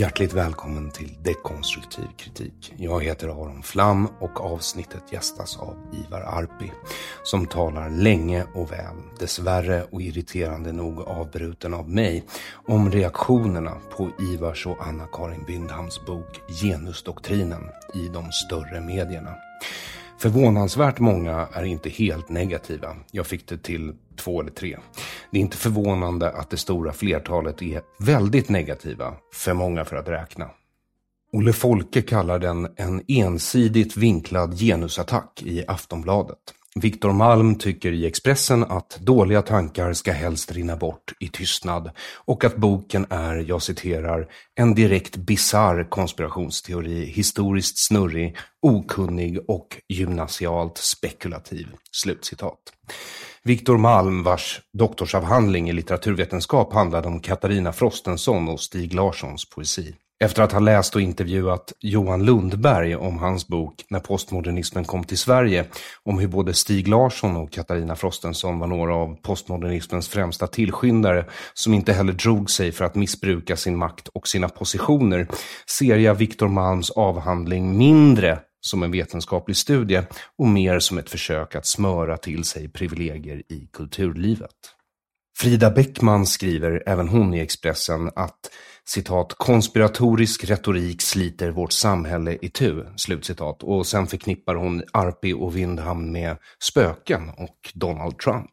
Hjärtligt välkommen till Dekonstruktiv kritik. Jag heter Aron Flam och avsnittet gästas av Ivar Arpi som talar länge och väl, dessvärre och irriterande nog avbruten av mig, om reaktionerna på Ivars och Anna-Karin Bindhams bok Genusdoktrinen i de större medierna. Förvånansvärt många är inte helt negativa. Jag fick det till två eller tre. Det är inte förvånande att det stora flertalet är väldigt negativa, för många för att räkna. Olle Folke kallar den en ensidigt vinklad genusattack i Aftonbladet. Viktor Malm tycker i Expressen att dåliga tankar ska helst rinna bort i tystnad och att boken är, jag citerar, en direkt bizarr konspirationsteori, historiskt snurrig, okunnig och gymnasialt spekulativ. Slutcitat. Viktor Malm, vars doktorsavhandling i litteraturvetenskap handlade om Katarina Frostenson och Stig Larssons poesi. Efter att ha läst och intervjuat Johan Lundberg om hans bok När postmodernismen kom till Sverige, om hur både Stig Larsson och Katarina Frostenson var några av postmodernismens främsta tillskyndare, som inte heller drog sig för att missbruka sin makt och sina positioner, ser jag Viktor Malms avhandling mindre som en vetenskaplig studie och mer som ett försök att smöra till sig privilegier i kulturlivet. Frida Bäckman skriver, även hon i Expressen, att citat, konspiratorisk retorik sliter vårt samhälle i tu, slutcitat. Och sen förknippar hon Arpi och Windhamn med spöken och Donald Trump.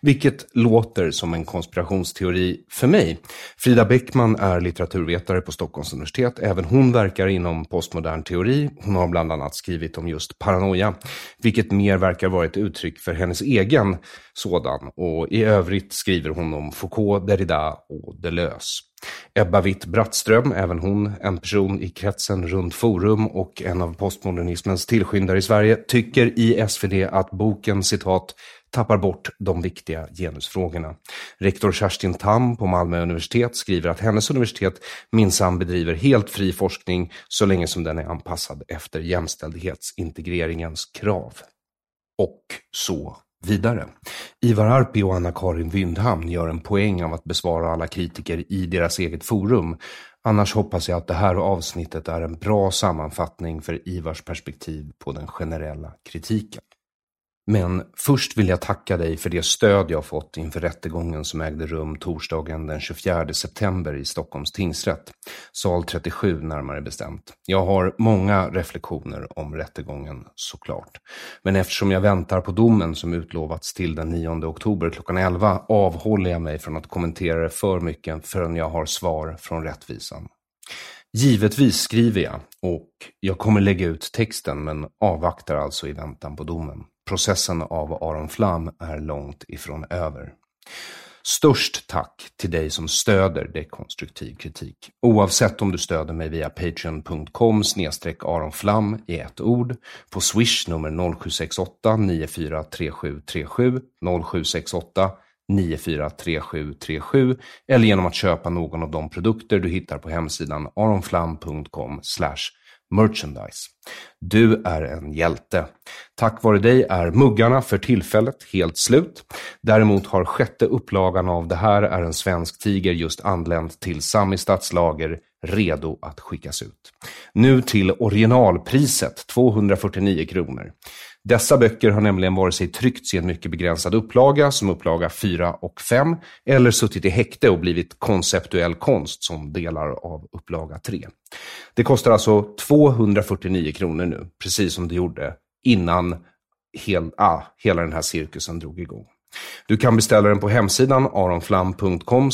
Vilket låter som en konspirationsteori för mig. Frida Bäckman är litteraturvetare på Stockholms universitet. Även hon verkar inom postmodern teori. Hon har bland annat skrivit om just paranoia, vilket mer verkar vara ett uttryck för hennes egen sådan. Och i övrigt skriver hon om Foucault, Derrida och Deleuze. Ebba Witt-Brattström, även hon en person i kretsen runt Forum och en av postmodernismens tillskyndare i Sverige, tycker i SvD att boken citat tappar bort de viktiga genusfrågorna. Rektor Kerstin Tam på Malmö universitet skriver att hennes universitet minsann bedriver helt fri forskning så länge som den är anpassad efter jämställdhetsintegreringens krav. Och så vidare. Ivar Arpi och Anna-Karin Wyndhamn gör en poäng av att besvara alla kritiker i deras eget forum. Annars hoppas jag att det här avsnittet är en bra sammanfattning för Ivars perspektiv på den generella kritiken. Men först vill jag tacka dig för det stöd jag fått inför rättegången som ägde rum torsdagen den 24 september i Stockholms tingsrätt, sal 37 närmare bestämt. Jag har många reflektioner om rättegången såklart. Men eftersom jag väntar på domen som utlovats till den 9 oktober klockan 11 avhåller jag mig från att kommentera det för mycket förrän jag har svar från rättvisan. Givetvis skriver jag och jag kommer lägga ut texten men avvaktar alltså i väntan på domen. Processen av Aron Flam är långt ifrån över. Störst tack till dig som stöder dekonstruktiv kritik. Oavsett om du stöder mig via patreon.com snedstreck aronflam i ett ord, på swish nummer 0768 943737 0768 943737 eller genom att köpa någon av de produkter du hittar på hemsidan aronflam.com merchandise. Du är en hjälte. Tack vare dig är muggarna för tillfället helt slut. Däremot har sjätte upplagan av Det här är en svensk tiger just anlänt till Sami stadslager redo att skickas ut. Nu till originalpriset, 249 kronor. Dessa böcker har nämligen vare sig tryckts i en mycket begränsad upplaga som upplaga 4 och 5 eller suttit i häkte och blivit konceptuell konst som delar av upplaga 3. Det kostar alltså 249 kronor nu, precis som det gjorde innan hel, ah, hela den här cirkusen drog igång. Du kan beställa den på hemsidan aronflam.com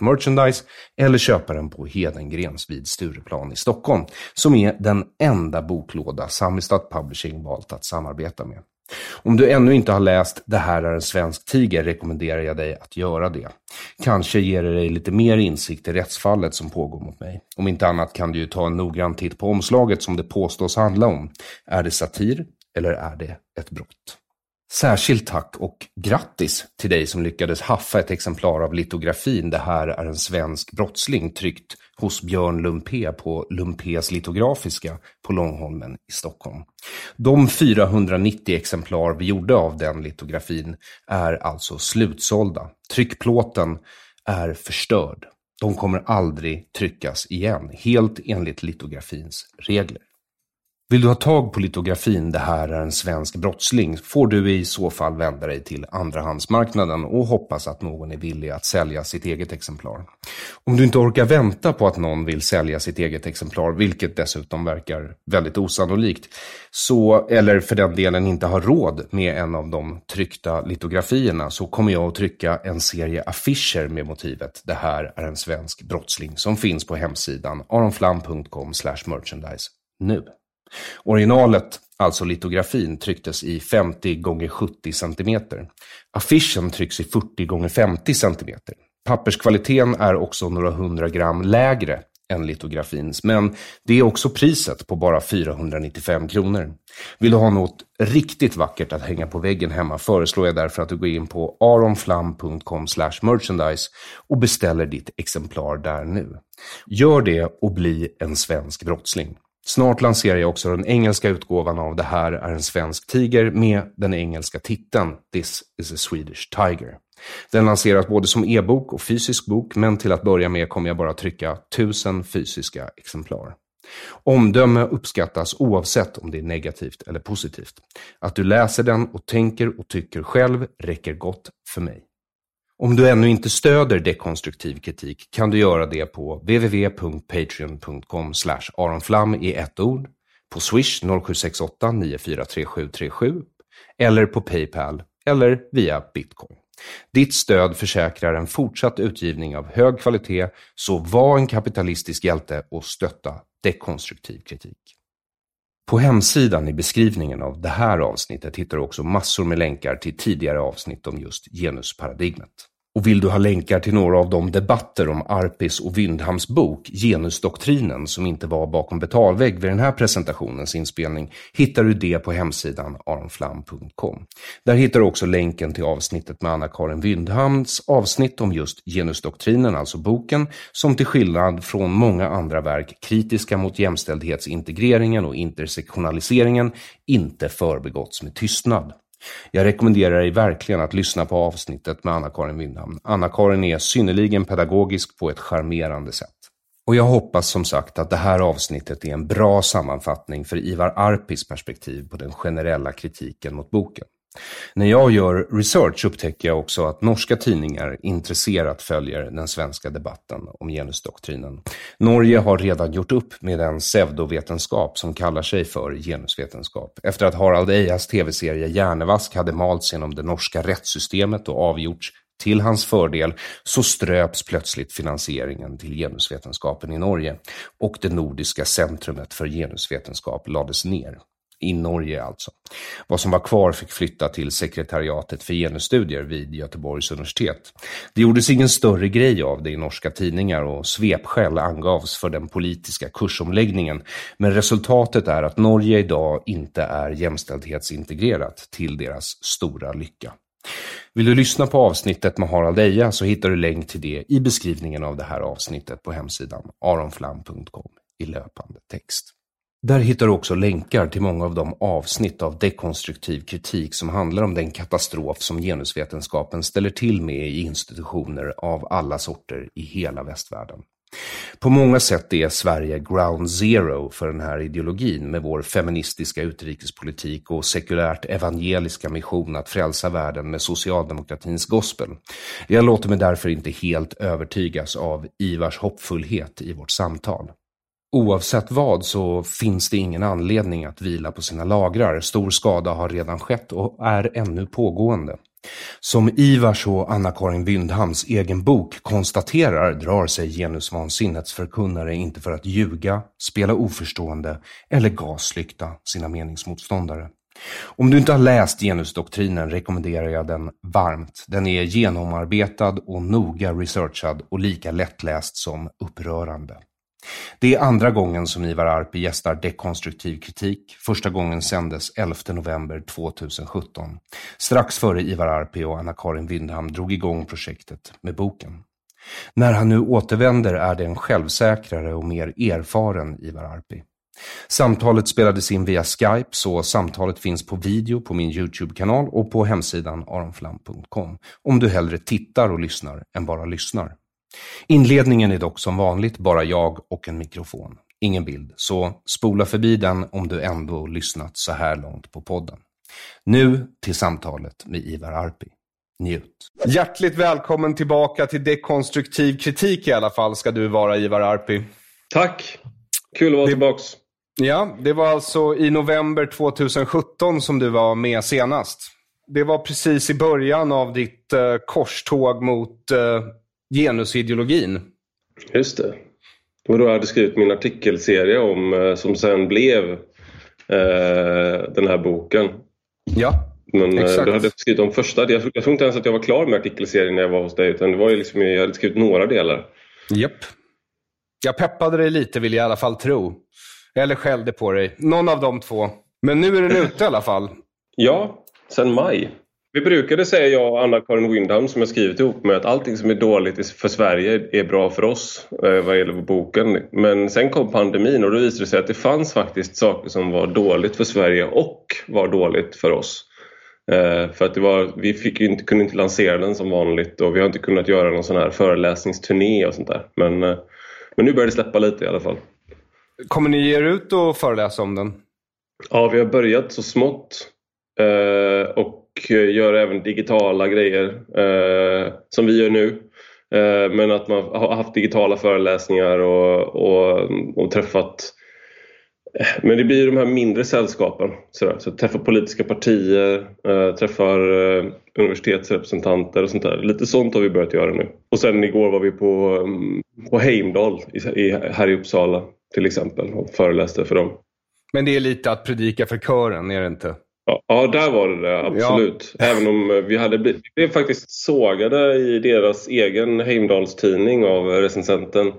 merchandise eller köpa den på Hedengrens vid Stureplan i Stockholm, som är den enda boklåda Samistad Publishing valt att samarbeta med. Om du ännu inte har läst Det här är en svensk tiger rekommenderar jag dig att göra det. Kanske ger det dig lite mer insikt i rättsfallet som pågår mot mig. Om inte annat kan du ju ta en noggrann titt på omslaget som det påstås handla om. Är det satir eller är det ett brott? Särskilt tack och grattis till dig som lyckades haffa ett exemplar av litografin Det här är en svensk brottsling tryckt hos Björn Lumpé på Lumpés litografiska på Långholmen i Stockholm. De 490 exemplar vi gjorde av den litografin är alltså slutsålda. Tryckplåten är förstörd. De kommer aldrig tryckas igen, helt enligt litografins regler. Vill du ha tag på litografin Det här är en svensk brottsling får du i så fall vända dig till andrahandsmarknaden och hoppas att någon är villig att sälja sitt eget exemplar. Om du inte orkar vänta på att någon vill sälja sitt eget exemplar, vilket dessutom verkar väldigt osannolikt, så, eller för den delen inte har råd med en av de tryckta litografierna, så kommer jag att trycka en serie affischer med motivet Det här är en svensk brottsling som finns på hemsidan aronflam.com merchandise nu. Originalet, alltså litografin, trycktes i 50x70 cm. Affischen trycks i 40x50 cm. Papperskvaliteten är också några hundra gram lägre än litografins, men det är också priset på bara 495 kronor. Vill du ha något riktigt vackert att hänga på väggen hemma föreslår jag därför att du går in på aronflam.com merchandise och beställer ditt exemplar där nu. Gör det och bli en svensk brottsling. Snart lanserar jag också den engelska utgåvan av Det här är en svensk tiger med den engelska titeln This is a Swedish Tiger. Den lanseras både som e-bok och fysisk bok, men till att börja med kommer jag bara trycka tusen fysiska exemplar. Omdöme uppskattas oavsett om det är negativt eller positivt. Att du läser den och tänker och tycker själv räcker gott för mig. Om du ännu inte stöder dekonstruktiv kritik kan du göra det på www.patreon.com aronflam i ett ord, på swish 0768 943737 eller på Paypal eller via bitcoin. Ditt stöd försäkrar en fortsatt utgivning av hög kvalitet, så var en kapitalistisk hjälte och stötta dekonstruktiv kritik. På hemsidan i beskrivningen av det här avsnittet hittar du också massor med länkar till tidigare avsnitt om just genusparadigmet. Och vill du ha länkar till några av de debatter om Arpis och Wyndhams bok Genusdoktrinen som inte var bakom betalvägg vid den här presentationens inspelning hittar du det på hemsidan aronflam.com. Där hittar du också länken till avsnittet med Anna-Karin Wyndhams avsnitt om just genusdoktrinen, alltså boken, som till skillnad från många andra verk kritiska mot jämställdhetsintegreringen och intersektionaliseringen inte förbegåtts med tystnad. Jag rekommenderar dig verkligen att lyssna på avsnittet med Anna-Karin Windhamn. Anna-Karin är synnerligen pedagogisk på ett charmerande sätt. Och jag hoppas som sagt att det här avsnittet är en bra sammanfattning för Ivar Arpis perspektiv på den generella kritiken mot boken. När jag gör research upptäcker jag också att norska tidningar intresserat följer den svenska debatten om genusdoktrinen. Norge har redan gjort upp med den pseudovetenskap som kallar sig för genusvetenskap. Efter att Harald Ejas tv-serie Hjärnevask hade malts genom det norska rättssystemet och avgjorts till hans fördel så ströps plötsligt finansieringen till genusvetenskapen i Norge och det nordiska centrumet för genusvetenskap lades ner i Norge alltså. Vad som var kvar fick flytta till sekretariatet för genusstudier vid Göteborgs universitet. Det gjordes ingen större grej av det i norska tidningar och svepskäl angavs för den politiska kursomläggningen. Men resultatet är att Norge idag inte är jämställdhetsintegrerat till deras stora lycka. Vill du lyssna på avsnittet med Harald Eja så hittar du länk till det i beskrivningen av det här avsnittet på hemsidan aronflam.com i löpande text. Där hittar du också länkar till många av de avsnitt av dekonstruktiv kritik som handlar om den katastrof som genusvetenskapen ställer till med i institutioner av alla sorter i hela västvärlden. På många sätt är Sverige ground zero för den här ideologin med vår feministiska utrikespolitik och sekulärt evangeliska mission att frälsa världen med socialdemokratins gospel. Jag låter mig därför inte helt övertygas av Ivars hoppfullhet i vårt samtal. Oavsett vad så finns det ingen anledning att vila på sina lagrar. Stor skada har redan skett och är ännu pågående. Som Ivars och Anna-Karin Wyndhams egen bok konstaterar drar sig genusvansinnets förkunnare inte för att ljuga, spela oförstående eller gaslykta sina meningsmotståndare. Om du inte har läst genusdoktrinen rekommenderar jag den varmt. Den är genomarbetad och noga researchad och lika lättläst som upprörande. Det är andra gången som Ivar Arpi gästar Dekonstruktiv kritik. Första gången sändes 11 november 2017. Strax före Ivar Arpi och Anna-Karin Windham drog igång projektet med boken. När han nu återvänder är det en självsäkrare och mer erfaren Ivar Arpi. Samtalet spelades in via Skype så samtalet finns på video på min YouTube-kanal och på hemsidan aronflam.com om du hellre tittar och lyssnar än bara lyssnar. Inledningen är dock som vanligt bara jag och en mikrofon. Ingen bild, så spola förbi den om du ändå lyssnat så här långt på podden. Nu till samtalet med Ivar Arpi. Njut. Hjärtligt välkommen tillbaka till dekonstruktiv kritik i alla fall ska du vara Ivar Arpi. Tack! Kul att vara det... tillbaks. Ja, det var alltså i november 2017 som du var med senast. Det var precis i början av ditt eh, korståg mot eh, genusideologin. Just det. Det var då jag hade skrivit min artikelserie om, eh, som sen blev eh, den här boken. Ja, Men eh, exakt. du hade skrivit om första jag, jag tror inte ens att jag var klar med artikelserien när jag var hos dig. Utan det var ju liksom, jag hade skrivit några delar. Japp. Jag peppade dig lite vill jag i alla fall tro. Eller skällde på dig. Någon av de två. Men nu är den ute i alla fall. Ja, sen maj. Vi brukade säga, jag och Anna-Karin Windham som jag skrivit ihop med, att allting som är dåligt för Sverige är bra för oss eh, vad gäller boken. Men sen kom pandemin och då visade det sig att det fanns faktiskt saker som var dåligt för Sverige och var dåligt för oss. Eh, för att det var, vi fick inte, kunde inte lansera den som vanligt och vi har inte kunnat göra någon sån här föreläsningsturné och sånt där. Men, eh, men nu börjar det släppa lite i alla fall. Kommer ni ge er ut och föreläsa om den? Ja, vi har börjat så smått. och Eh, gör även digitala grejer eh, som vi gör nu. Eh, men att man har haft digitala föreläsningar och, och, och träffat eh, men det blir de här mindre sällskapen. Så, så träffar politiska partier, äh, träffar äh, universitetsrepresentanter och sånt där. Lite sånt har vi börjat göra nu. Och sen igår var vi på, um, på Heimdal i, i, här i Uppsala till exempel och föreläste för dem. Men det är lite att predika för kören, är det inte? Ja, där var det det. Absolut. Ja. Även om eh, vi hade blivit, vi blev faktiskt sågade i deras egen Heimdalstidning av recensenten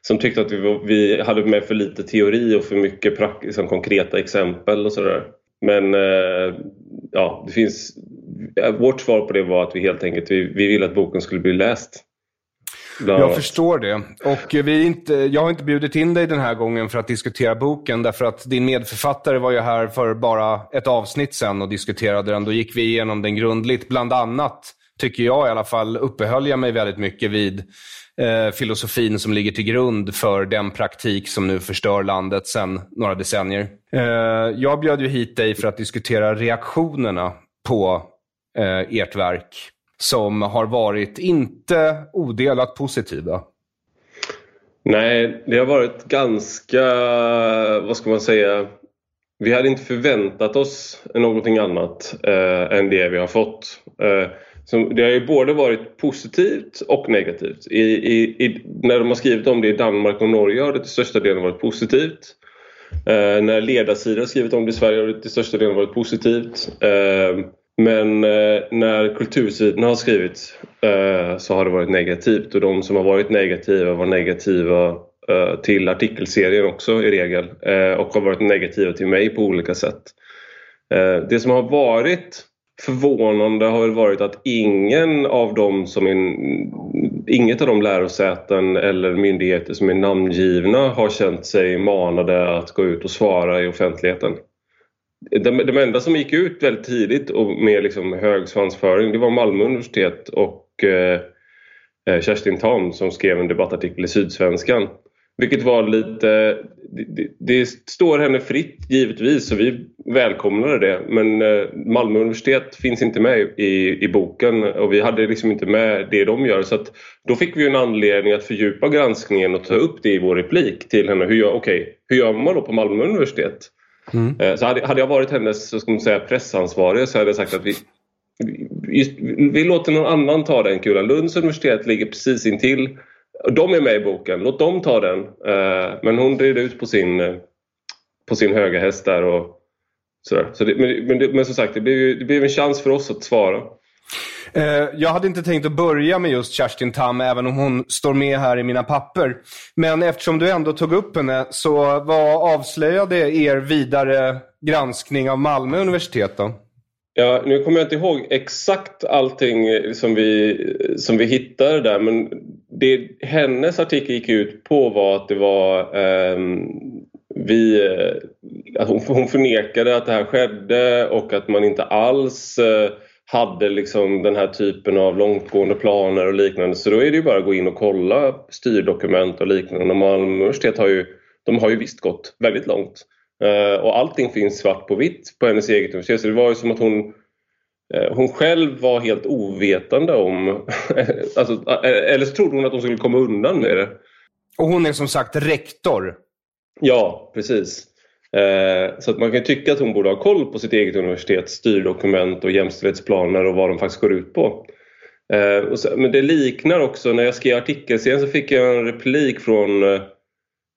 som tyckte att vi, var, vi hade med för lite teori och för mycket liksom, konkreta exempel och sådär. Men eh, ja, det finns... Vårt svar på det var att vi helt enkelt vi, vi ville att boken skulle bli läst. Ja. jag förstår det. Och vi inte, jag har inte bjudit in dig den här gången för att diskutera boken, därför att din medförfattare var ju här för bara ett avsnitt sen och diskuterade den. Då gick vi igenom den grundligt. Bland annat, tycker jag i alla fall, uppehöll jag mig väldigt mycket vid eh, filosofin som ligger till grund för den praktik som nu förstör landet sedan några decennier. Eh, jag bjöd ju hit dig för att diskutera reaktionerna på eh, ert verk som har varit inte odelat positiva. Nej, det har varit ganska, vad ska man säga, vi hade inte förväntat oss någonting annat eh, än det vi har fått. Eh, det har ju både varit positivt och negativt. I, i, i, när de har skrivit om det i Danmark och Norge har det till största delen varit positivt. Eh, när har skrivit om det i Sverige har det till största delen varit positivt. Eh, men eh, när kultursidorna har skrivit eh, så har det varit negativt och de som har varit negativa var negativa eh, till artikelserien också i regel eh, och har varit negativa till mig på olika sätt. Eh, det som har varit förvånande har väl varit att ingen av dem som är, inget av de lärosäten eller myndigheter som är namngivna har känt sig manade att gå ut och svara i offentligheten. De, de enda som gick ut väldigt tidigt och med liksom hög svansföring det var Malmö universitet och eh, eh Kerstin Tam som skrev en debattartikel i Sydsvenskan. Vilket var lite... Det, det, står henne fritt givetvis så vi välkomnade det men eh, Malmö universitet finns inte med i, i boken och vi hade liksom inte med det de gör så att då fick vi en anledning att fördjupa granskningen och ta upp det i vår replik till henne. Hur gör, okay, hur gör man då på Malmö universitet? Mm. Eh, så hade, hade jag varit hennes så ska man säga, pressansvarig så hade jag sagt att vi, just, vi låter någon annan ta den kulan. Lunds universitet ligger precis intill. De är med i boken, låt dem ta den. Eh, men hon red ut på sin, eh, på sin höga häst där. Och sådär. Så det, men, men, men som sagt, det blev, det blev en chans för oss att svara. Eh, jag hade inte tänkt att börja med just Kerstin Tam, även om hon står med här i mina papper. Men eftersom du ändå tog upp henne, så vad avslöjade er vidare granskning av Malmö universitet då? Ja, nu kommer jag inte ihåg exakt allting som vi, som vi hittade där men det hennes artikel gick ut på var att det var ehm, eh, vi, att hon, hon förnekade att det här skedde och att man inte alls eh, hade liksom den här typen av långtgående planer och liknande. Så då är det ju bara att gå in och kolla styrdokument och liknande. Malmö universitet har ju, de har ju visst gått väldigt långt. Uh, och allting finns svart på vitt på hennes eget universitet. Så det var ju som att hon, uh, hon själv var helt ovetande om... alltså, uh, eller så trodde hon att hon skulle komma undan med det. Och hon är som sagt rektor. Ja, precis. Eh, så att man kan tycka att hon borde ha koll på sitt eget universitets styrdokument och jämställdhetsplaner och vad de faktiskt går ut på. Eh, men det liknar också, när jag skrev artikelserien så fick jag en replik från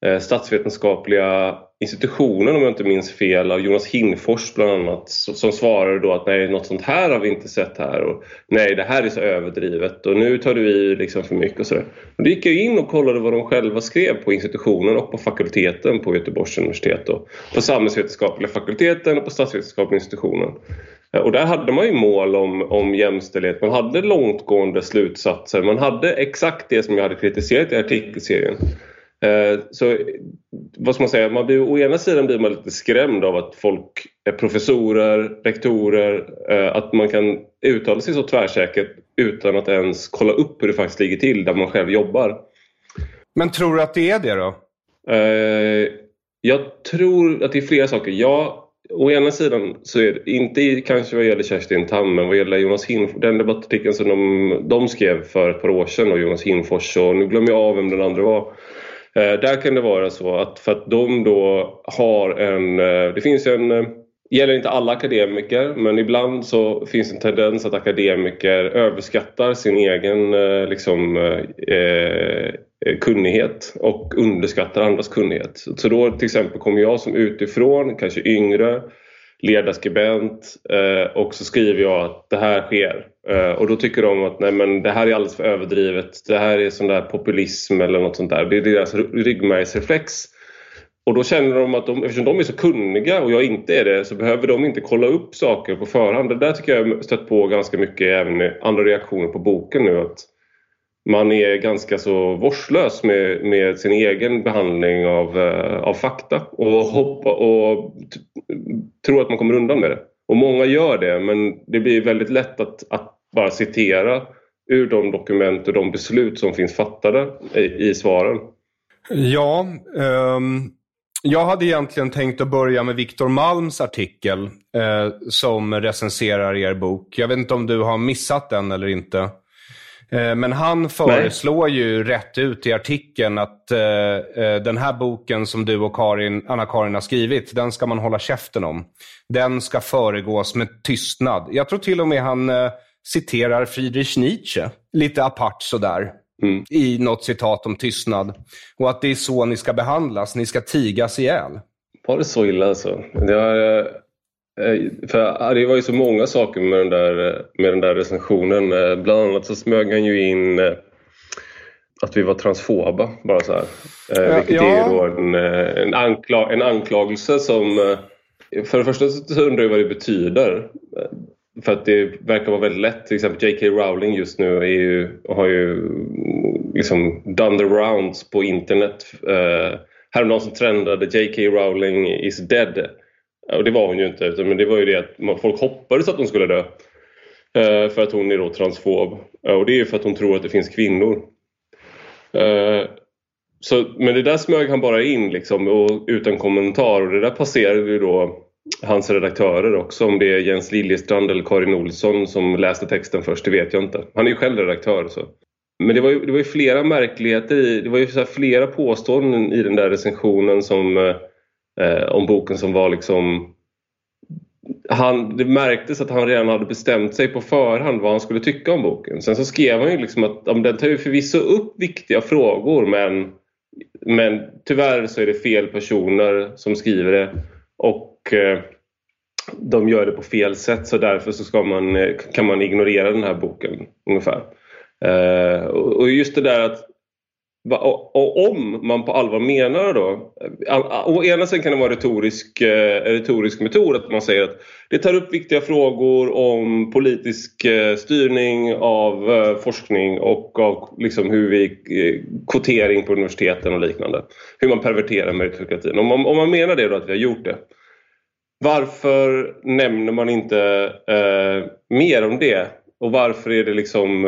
eh, statsvetenskapliga institutionen om jag inte minns fel av Jonas Hinfors bland annat som svarade då att nej något sånt här har vi inte sett här och nej det här är så överdrivet och nu tar du i liksom för mycket och sådär. Och då gick jag in och kollade vad de själva skrev på institutionen och på fakulteten på Göteborgs universitet och på samhällsvetenskapliga fakulteten och på statsvetenskapliga institutionen. Eh, och där hade man ju mål om, om jämställdhet, man hade långtgående slutsatser, man hade exakt det som jag hade kritiserat i artikelserien. Eh, så vad ska man säga, man blir, å ena sidan blir man lite skrämd av att folk är professorer, rektorer, eh, att man kan uttala sig så tvärsäkert utan att ens kolla upp hur det faktiskt ligger till där man själv jobbar. Men tror du att det är det då? Eh, jag tror att det är flera saker. Ja, Å ena sidan så är det inte kanske vad gäller Kerstin Tam men vad gäller Jonas Hinfors, den debattartikeln som de, de skrev för ett par år sedan och Jonas Hinfors och nu glömmer jag av vem den andra var. Eh, där kan det vara så att för att de då har en... Eh, det finns en... Eh, det gäller inte alla akademiker men ibland så finns en tendens att akademiker överskattar sin egen liksom, eh, kunnighet och underskattar andras kunnighet. Så då till exempel kommer jag som utifrån, kanske yngre, ledarskribent eh, och så skriver jag att det här sker. Eh, och då tycker de att nej men det här är alldeles för överdrivet. Det här är sån där populism eller något sånt där. Det är deras ryggmärgsreflex. Och då känner de att de, eftersom de är så kunniga och jag inte är det så behöver de inte kolla upp saker på förhand. Det där tycker jag har stött på ganska mycket även i andra reaktioner på boken nu. Att man är ganska så vårdslös med, med sin egen behandling av, eh, av fakta och, hoppa, och tror att man kommer undan med det. Och många gör det men det blir väldigt lätt att, att bara citera ur de dokument och de beslut som finns fattade i, i svaren. Ja, um, jag hade egentligen tänkt att börja med Viktor Malms artikel uh, som recenserar er bok. Jag vet inte om du har missat den eller inte. Eh, men han föreslår Nej. ju rätt ut i artikeln att eh, eh, den här boken som du och Anna-Karin har skrivit, den ska man hålla käften om. Den ska föregås med tystnad. Jag tror till och med han eh, citerar Friedrich Nietzsche, lite apart sådär. Mm. i något citat om tystnad. Och att det är så ni ska behandlas, ni ska tigas ihjäl. Var det så illa alltså? Det, var, för det var ju så många saker med den där, med den där recensionen. Eh, bland annat så smög han ju in eh, att vi var transfoba. Bara så här. Ja, Vilket ja. är då en, en, anklag, en anklagelse som... För det första så undrar jag vad det betyder. För att det verkar vara väldigt lätt. Till exempel J.K. Rowling just nu är ju, har ju liksom done the rounds på internet. Häromdagen så trendade J.K. Rowling is dead. Och det var hon ju inte, men det var ju det att folk hoppades att hon skulle dö. Eh, för att hon är då transfob. Och det är ju för att hon tror att det finns kvinnor. Eh, så, men det där smög han bara in liksom, och, utan kommentar och det där passerade ju då hans redaktörer också. Om det är Jens Liljestrand eller Karin Olsson som läste texten först, det vet jag inte. Han är ju själv redaktör. Så. Men det var ju, det var ju flera märkligheter i, det var ju så flera påståenden i den där recensionen som, eh, eh, om boken som var liksom han, det märktes att han redan hade bestämt sig på förhand vad han skulle tycka om boken. Sen så skrev han ju liksom att om den tar ju förvisso upp viktiga frågor men, men tyvärr så är det fel personer som skriver det. Och eh, de gör det på fel sätt så därför så ska man, eh, kan man ignorera den här boken ungefär. Eh, och just det där att och om man på allvar menar då, eh, å ena sidan kan det vara eh, en retorisk, retorisk metod att man säger att det tar upp viktiga frågor om politisk eh, styrning av forskning och av liksom hur vi kvotering på universiteten och liknande. Hur man perverterar meritokratin. Om man, om man menar det då att vi har gjort det varför nämner man inte eh, mer om det? Och varför är det liksom...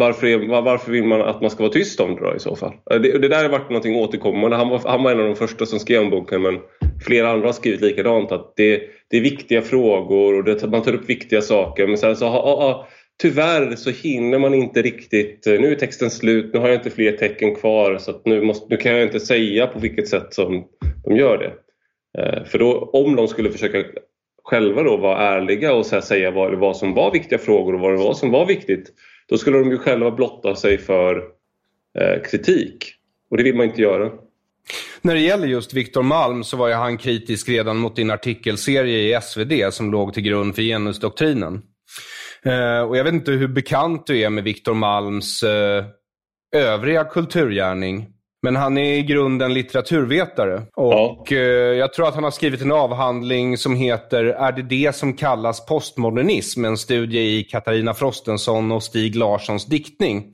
Varför, är, varför vill man att man ska vara tyst om det då i så fall? Eh, det, det där har varit någonting återkommande. Han var, han var en av de första som skrev om boken men flera andra har skrivit likadant att det, det är viktiga frågor och det, man tar upp viktiga saker men sen så ha, ha, ha, Tyvärr så hinner man inte riktigt, eh, nu är texten slut, nu har jag inte fler tecken kvar så att nu, måste, nu kan jag inte säga på vilket sätt som de gör det. Eh, för då, om de skulle försöka själva då vara ärliga och säga vad, vad som var viktiga frågor och vad det var som var viktigt, då skulle de ju själva blotta sig för eh, kritik. Och det vill man inte göra. När det gäller just Viktor Malm så var ju han kritisk redan mot din artikelserie i SvD som låg till grund för genusdoktrinen. Eh, och jag vet inte hur bekant du är med Viktor Malms eh, övriga kulturgärning. Men han är i grunden litteraturvetare. Och ja. Eh, jag tror att han har skrivit en avhandling som heter Är det det som kallas postmodernism? En studie i Katarina Frostenson och Stig Larssons diktning.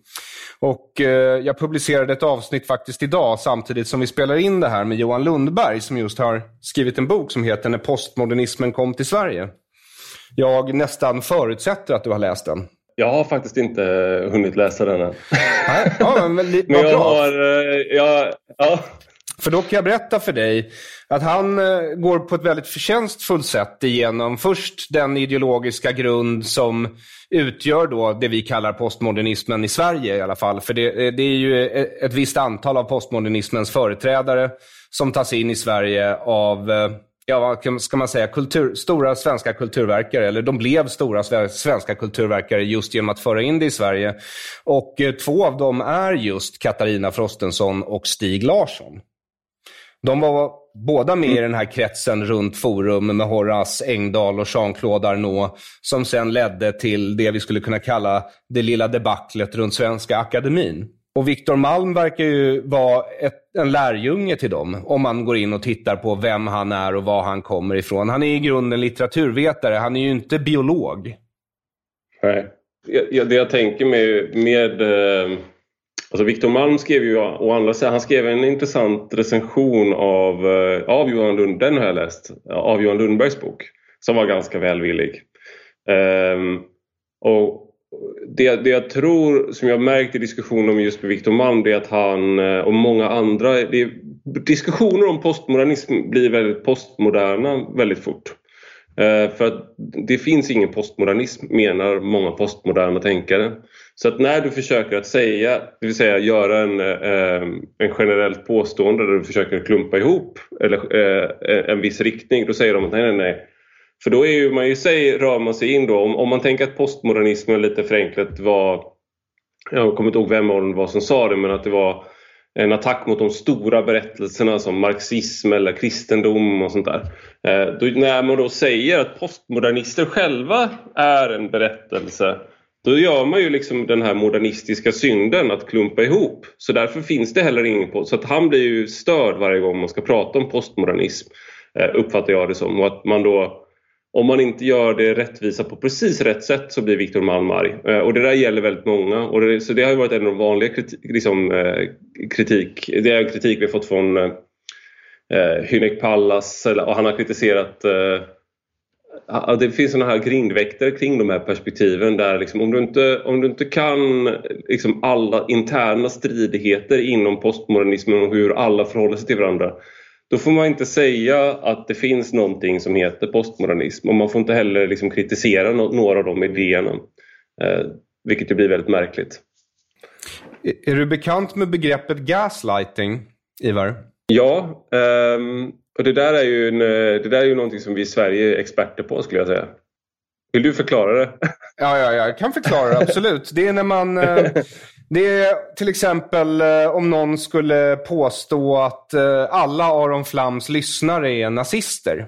Och eh, jag publicerade ett avsnitt faktiskt idag samtidigt som vi spelar in det här med Johan Lundberg som just har skrivit en bok som heter När postmodernismen kom till Sverige. Jag nästan förutsätter att du har läst den. Jag har faktiskt inte hunnit läsa den än. ja, men, men, men jag har... Eh, jag, ja. För då kan jag berätta för dig att han eh, går på ett väldigt förtjänstfullt sätt igenom först den ideologiska grund som utgör då det vi kallar postmodernismen i Sverige i alla fall. För det, det är ju ett visst antal av postmodernismens företrädare som tas in i Sverige av eh, ja, vad ska man säga, kultur, stora svenska kulturverkare, eller de blev stora svenska kulturverkare just genom att föra in det i Sverige. Och eh, två av dem är just Katarina Frostenson och Stig Larsson. De var båda med i den här kretsen runt Forum med Horace Engdahl och Jean-Claude Arnault, som sen ledde till det vi skulle kunna kalla det lilla debaclet runt Svenska Akademin. Och Viktor Malm verkar ju vara ett, en lärjunge till dem, om man går in och tittar på vem han är och var han kommer ifrån. Han är i grunden litteraturvetare, han är ju inte biolog. Nej. Det jag tänker med, med eh, alltså Viktor Malm skrev ju å andra sidan, han skrev en intressant recension av, eh, av Johan Lund, den har jag läst, av Johan Lundbergs bok, som var ganska välvillig. Um, och det, det jag tror, som jag märkt i diskussioner med just Victor Malm, det är att han eh, och många andra... Det, diskussioner om postmodernism blir väldigt postmoderna väldigt fort. Eh, för att det finns ingen postmodernism, menar många postmoderna tänkare. Så att när du försöker att säga, det vill säga göra en, eh, en generellt påstående där du försöker klumpa ihop eller, eh, en viss riktning, då säger de att nej, nej, nej för då är ju man ju sig, rör man sig in då, om, om man tänker att postmodernismen lite förenklat var, jag kommer inte ihåg vem av dem var som sa det, men att det var en attack mot de stora berättelserna som marxism eller kristendom och sånt där. Eh, då, när man då säger att postmodernister själva är en berättelse då gör man ju liksom den här modernistiska synden att klumpa ihop. Så därför finns det heller ingen på. Så att han blir ju störd varje gång man ska prata om postmodernism. Eh, uppfattar jag det som. Och att man då om man inte gör det rättvisa på precis rätt sätt så blir Viktor Malm arg. Eh, och det där gäller väldigt många. Och det, så det har varit en av de vanliga kritik, liksom, eh, kritik. Det är kritik vi har fått från eh, eh Hynek Pallas och han har kritiserat eh, det finns sådana här grindväktare kring de här perspektiven där liksom, om, du inte, om du inte kan liksom, alla interna stridigheter inom postmodernismen och hur alla förhåller sig till varandra då får man inte säga att det finns någonting som heter postmodernism och man får inte heller liksom kritisera några av de idéerna. Eh, vilket ju blir väldigt märkligt. Är du bekant med begreppet gaslighting, Ivar? Ja, um, och det där, är ju en, det där är ju någonting som vi i Sverige är experter på skulle jag säga. Vill du förklara det? Ja, ja, jag kan förklara det absolut. Det är när man... Det är till exempel eh, om någon skulle påstå att eh, alla Aron Flams lyssnare är nazister.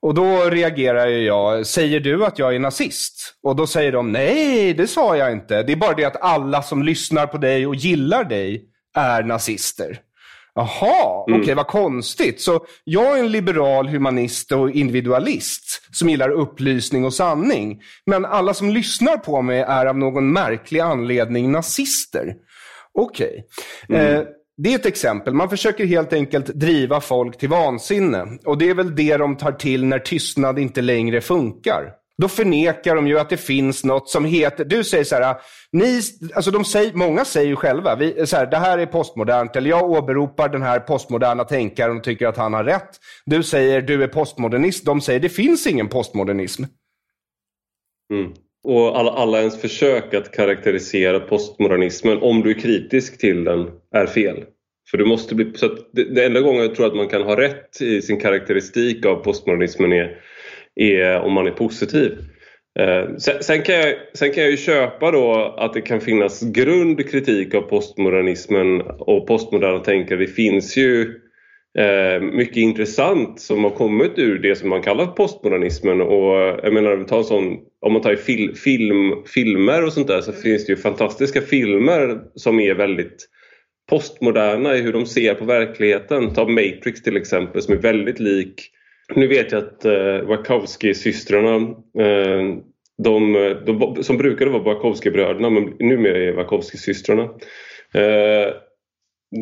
Och då reagerar jag, säger du att jag är nazist? Och då säger de, nej det sa jag inte. Det är bara det att alla som lyssnar på dig och gillar dig är nazister. Jaha, mm. okej okay, vad konstigt. Så jag är en liberal humanist och individualist som gillar upplysning och sanning. Men alla som lyssnar på mig är av någon märklig anledning nazister. Okej. Okay. Mm. Eh, det är ett exempel. Man försöker helt enkelt driva folk till vansinne. Och det är väl det de tar till när tystnad inte längre funkar. Då förnekar de ju att det finns något som heter, du säger så här, ni, alltså de säger, många säger ju själva, vi, så här, det här är postmodernt, eller jag åberopar den här postmoderna tänkaren och tycker att han har rätt. Du säger, du är postmodernist, de säger, det finns ingen postmodernism. Mm. Och alla, alla ens försök att karaktärisera postmodernismen, om du är kritisk till den, är fel. För du måste bli, så det, det enda gången jag tror att man kan ha rätt i sin karaktäristik av postmodernismen är är om man är positiv. Eh, sen, kan jag, sen kan jag ju köpa då att det kan finnas grund kritik av postmodernismen och postmoderna tänkare. Det finns ju eh, mycket intressant som har kommit ur det som man kallar postmodernismen. Och jag menar, ta sån, om man tar fil, film, filmer och sånt där så finns det ju fantastiska filmer som är väldigt postmoderna i hur de ser på verkligheten. Ta Matrix till exempel som är väldigt lik nu vet jag att eh, Wachowski-systrarna, eh, de, de, som brukade vara Wachowski-bröderna men numera är Wachowski-systrarna. Eh,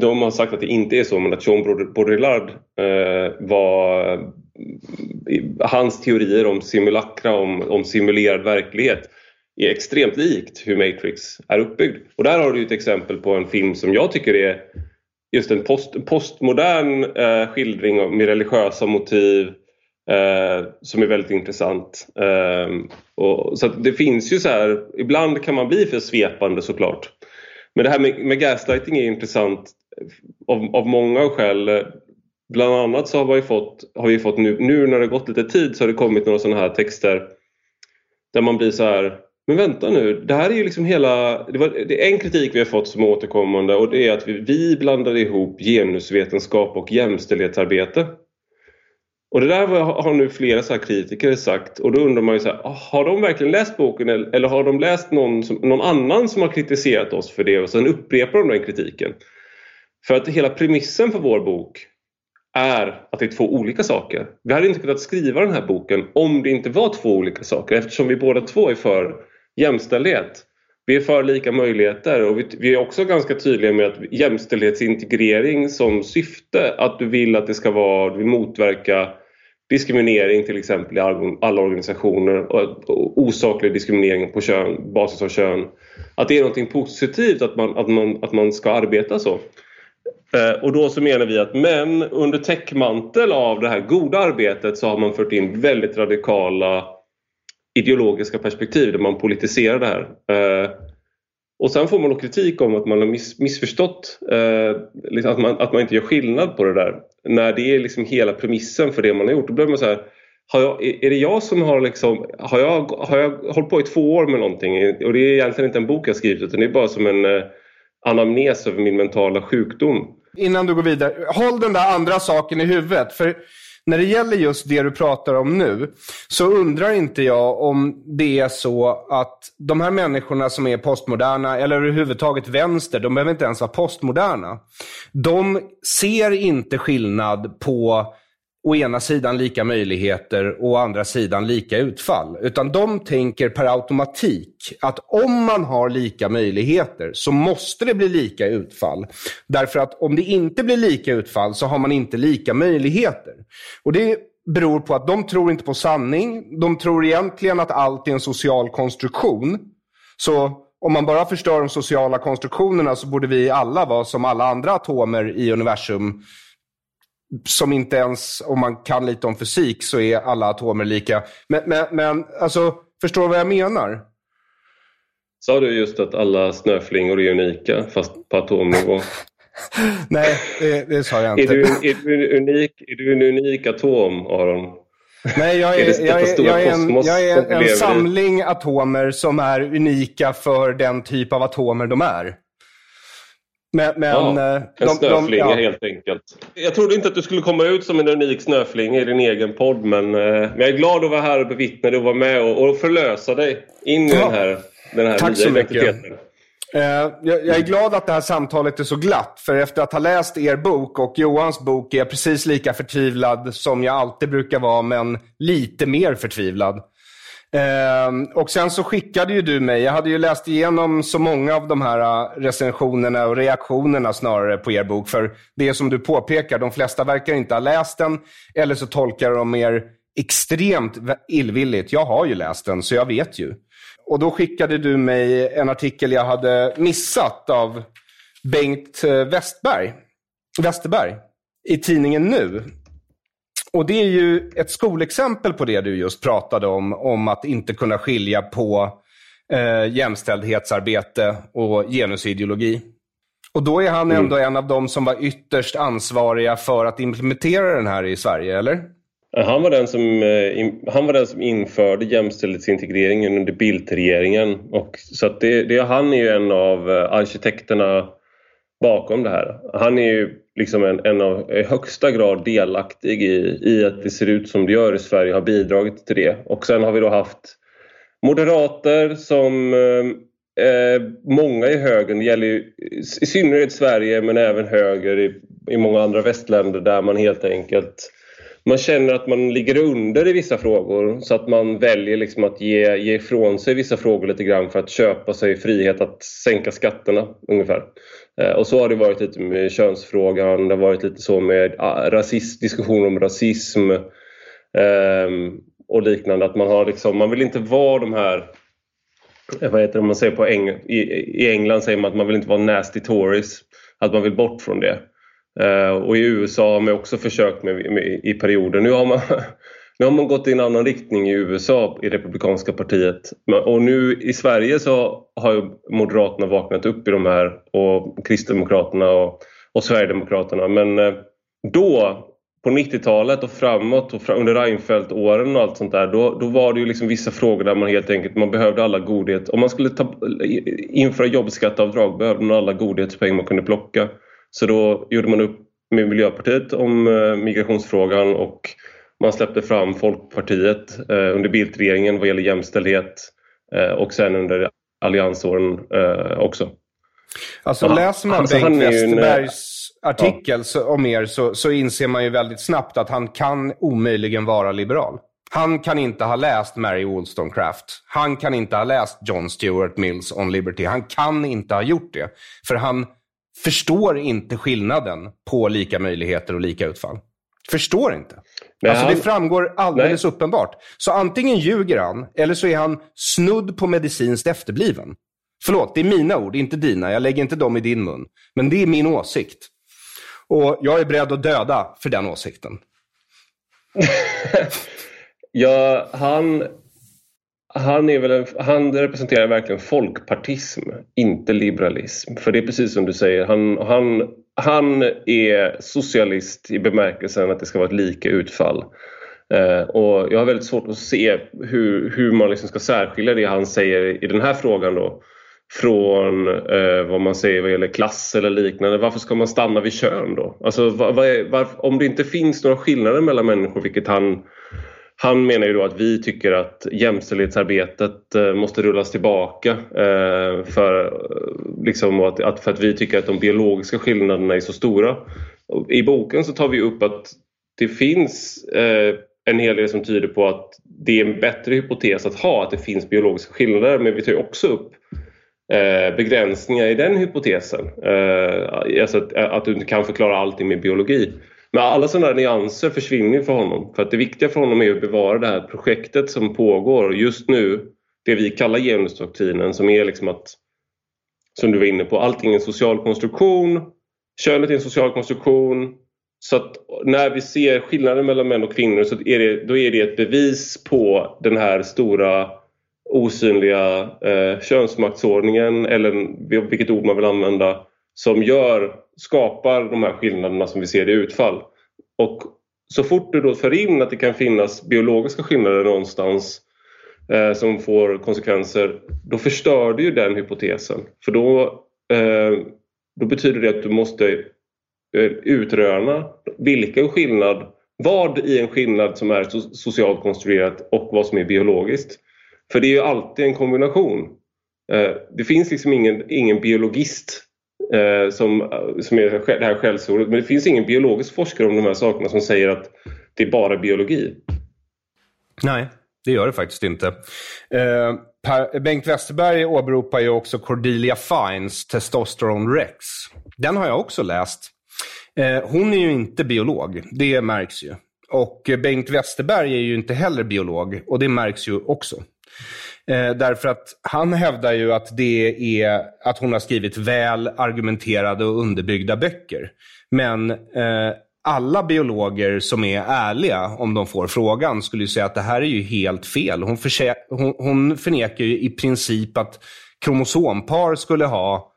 de har sagt att det inte är så men att Jean Baudrillard eh, var hans teorier om simulakra, om, om simulerad verklighet är extremt likt hur Matrix är uppbyggd. Och där har du ett exempel på en film som jag tycker är just en post, postmodern eh, skildring med religiösa motiv eh, som är väldigt intressant. Eh, och, så det finns ju så här, ibland kan man bli för svepande såklart. Men det här med, med gaslighting är intressant eh, av, av många skäl. Bland annat så har vi fått, har vi fått nu, nu när det gått lite tid så har det kommit några sådana här texter där man blir så här men vänta nu, det här är ju liksom hela... Det, var, det är en kritik vi har fått som återkommande och det är att vi, vi blandade ihop genusvetenskap och jämställdhetsarbete. Och det där har nu flera så kritiker sagt och då undrar man ju så här, ah, har de verkligen läst boken eller har de läst någon, som, någon annan som har kritiserat oss för det och sen upprepar de den kritiken? För att hela premissen för vår bok är att det är två olika saker. Vi hade inte kunnat skriva den här boken om det inte var två olika saker eftersom vi båda två är för jämställdhet. Vi är för lika möjligheter och vi, är också ganska tydliga med att jämställdhetsintegrering som syfte, att du vill att det ska vara, du vill motverka diskriminering till exempel i alla organisationer och osaklig diskriminering på kön, basis av kön. Att det är något positivt att man, att man, att man ska arbeta så. Eh, och då så menar vi att män under täckmantel av det här goda arbetet så har man fört in väldigt radikala ideologiska perspektiv där man politiserar det här. Eh, och sen får man då kritik om att man har miss, missförstått, eh, liksom att, man, att man inte gör skillnad på det där. När det är liksom hela premissen för det man har gjort. Då blir man så här, har jag, är det jag som har liksom, har jag, har jag hållit på i två år med någonting och det är egentligen inte en bok jag skrivit utan det är bara som en eh, anamnes över min mentala sjukdom. Innan du går vidare, håll den där andra saken i huvudet. För när det gäller just det du pratar om nu, så undrar inte jag om det är så att de här människorna som är postmoderna, eller överhuvudtaget vänster, de behöver inte ens vara postmoderna. De ser inte skillnad på å ena sidan lika möjligheter och å andra sidan lika utfall. Utan de tänker per automatik att om man har lika möjligheter så måste det bli lika utfall. Därför att om det inte blir lika utfall så har man inte lika möjligheter. Och det beror på att de tror inte på sanning. De tror egentligen att allt är en social konstruktion. Så om man bara förstör de sociala konstruktionerna så borde vi alla vara som alla andra atomer i universum som inte ens, om man kan lite om fysik, så är alla atomer lika. Men, men, men alltså, förstår du vad jag menar? Sa du just att alla snöflingor är unika, fast på atomnivå? Nej, det, det, sa jag inte. Är du, är, du unik, är du en unik atom, Aron? Nej, jag är, är jag, är, jag är en, jag är en samling atomer som är unika för den typ av atomer de är. Men, men, ja, eh, en snöflinga ja. helt enkelt. Jag trodde inte att du skulle komma ut som en unik snöflinga i din egen podd men, eh, men jag är glad att vara här och bevittna det och vara med och, och förlösa dig in i ja. den här, den här Tack så mycket. Uh, jag, jag, är glad att det här samtalet är så glatt. För efter att ha läst er bok och Johans bok är jag precis lika förtvivlad som jag alltid brukar vara, men lite mer förtvivlad. Eh, och sen så skickade ju du mig, jag hade ju läst igenom så många av de här äh, recensionerna och reaktionerna snarare på er bok. För det är som du påpekar, de flesta verkar inte ha läst den. Eller så tolkar de er extremt illvilligt. Jag har ju läst den, så jag vet ju. Och då skickade du mig en artikel jag hade missat av Bengt äh, Westberg, Westerberg i tidningen Nu. Och det är ju ett skolexempel på det du just pratade om, om att inte kunna skilja på eh, jämställdhetsarbete och genusideologi. Och då är han mm. ändå en av de som var ytterst ansvariga för att implementera den här i Sverige, eller? Han var den som, eh, han var den som införde jämställdhetsintegreringen under Bildt-regeringen. så det, det, han är ju en av eh, arkitekterna bakom det här. Han är ju liksom en, en av, i högsta grad delaktig i, i att det ser ut som det gör i Sverige, har bidragit till det. Och sen har vi då haft moderater som eh, eh många i högern, det gäller ju, i synnerhet Sverige men även höger i, i många andra västländer där man helt enkelt man känner att man ligger under i vissa frågor så att man väljer liksom att ge, ge ifrån sig vissa frågor lite grann för att köpa sig frihet att sänka skatterna ungefär. Eh, och så har det varit lite med könsfrågan, det har varit lite så med ah, rasism, diskussioner om rasism ehm, och liknande. Att man, har liksom, man vill inte vara de här eh, vad heter det, man säger på Eng i, i England säger man att man vill inte vara nasty tories, att man vill bort från det. Eh, och i USA har man också försökt med, med, i perioder. Nu har man Nu har man gått i en annan riktning i USA, i Republikanska partiet. Och nu i Sverige så har Moderaterna vaknat upp i de här och Kristdemokraterna och, och Sverigedemokraterna. Men eh, då, på 90-talet och framåt och under Reinfeldt-åren och allt sånt där, då, då var det ju liksom vissa frågor där man helt enkelt man behövde alla godhet. Om man skulle ta, införa jobbskatteavdrag behövde man alla godhetspengar man kunde plocka. Så då gjorde man upp med Miljöpartiet om eh, migrationsfrågan och man släppte fram Folkpartiet eh, under Bildtregeringen vad gäller jämställdhet eh, och sen under alliansåren också. Alltså läser man alltså, Bengt Westerbergs en, artikel ja. om er så, så inser man ju väldigt snabbt att han kan omöjligen vara liberal. Han kan inte ha läst Mary Wollstonecraft. Han kan inte ha läst John Stuart Mills On Liberty. Han kan inte ha gjort det. För han förstår inte skillnaden på lika möjligheter och lika utfall. Förstår inte. Men alltså han... det framgår alldeles Nej. uppenbart. Så antingen ljuger han, eller så är han snudd på medicinskt efterbliven. Förlåt, det är mina ord, inte dina. Jag lägger inte dem i din mun. Men det är min åsikt. Och jag är beredd att döda för den åsikten. ja, han, han, är väl en, han representerar verkligen folkpartism, inte liberalism. För det är precis som du säger, han, han han är socialist i bemärkelsen att det ska vara ett lika utfall. Eh, och jag har väldigt svårt att se hur, hur man liksom ska särskilja det han säger i den här frågan då från eh, vad man säger vad gäller klass eller liknande. Varför ska man stanna vid kön då? Alltså, vad, vad är, var, om det inte finns några skillnader mellan människor, vilket han han menar ju då att vi tycker att jämställdhetsarbetet eh, måste rullas tillbaka eh, för, eh, liksom, att, för att vi tycker att de biologiska skillnaderna är så stora. I boken så tar vi upp att det finns en hel del som tyder på att det är en bättre hypotes att ha att det finns biologiska skillnader men vi tar också upp begränsningar i den hypotesen. Alltså att, att du inte kan förklara allting med biologi. Men alla sådana nyanser försvinner för honom. För att det viktiga för honom är att bevara det här projektet som pågår just nu. Det vi kallar genusdoktrinen som är liksom att, som du var inne på, allting är en social konstruktion. Könet är en social konstruktion. Så att när vi ser skillnaden mellan män och kvinnor så är det, då är det ett bevis på den här stora osynliga eh, könsmaktsordningen eller vilket ord man vill använda som gör, skapar de här skillnaderna som vi ser i utfall. Och så fort du då för in att det kan finnas biologiska skillnader någonstans eh, som får konsekvenser, då förstör du ju den hypotesen. För då, eh, då betyder det att du måste eh, utröna vilken skillnad, vad i en skillnad som är socialt konstruerat och vad som är biologiskt. För det är ju alltid en kombination. Eh, det finns liksom ingen, ingen biologist Eh, som, som är det här skällsordet. Men det finns ingen biologisk forskare om de här sakerna som säger att det är bara biologi. Nej, det gör det faktiskt inte. Eh, per, Bengt Westerberg åberopar ju också Cordelia Fines Testosteron Rex. Den har jag också läst. Eh, hon är ju inte biolog, det märks ju. Och Bengt Westerberg är ju inte heller biolog och det märks ju också. Eh, därför att han hävdar ju att det är att hon har skrivit väl argumenterade och underbyggda böcker. Men eh, alla biologer som är ärliga, om de får frågan, skulle ju säga att det här är ju helt fel. Hon, hon, hon förnekar ju i princip att kromosompar skulle ha,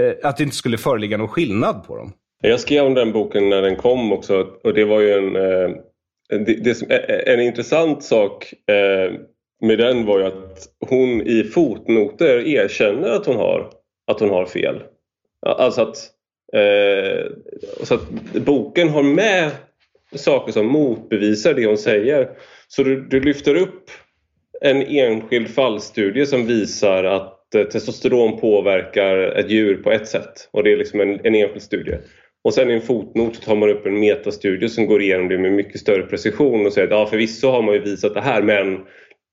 eh, att det inte skulle föreligga någon skillnad på dem. Jag skrev om den boken när den kom också och det var ju en, eh, det, det, eh, en intressant sak eh, med den var ju att hon i fotnoter erkänner att hon har, att hon har fel. Alltså att, eh, så att boken har med saker som motbevisar det hon säger. Så du, du lyfter upp en enskild fallstudie som visar att eh, testosteron påverkar ett djur på ett sätt och det är liksom en, en enskild studie. Och sen i en fotnot tar man upp en metastudie som går igenom det med mycket större precision och säger att ja, förvisso har man ju visat det här men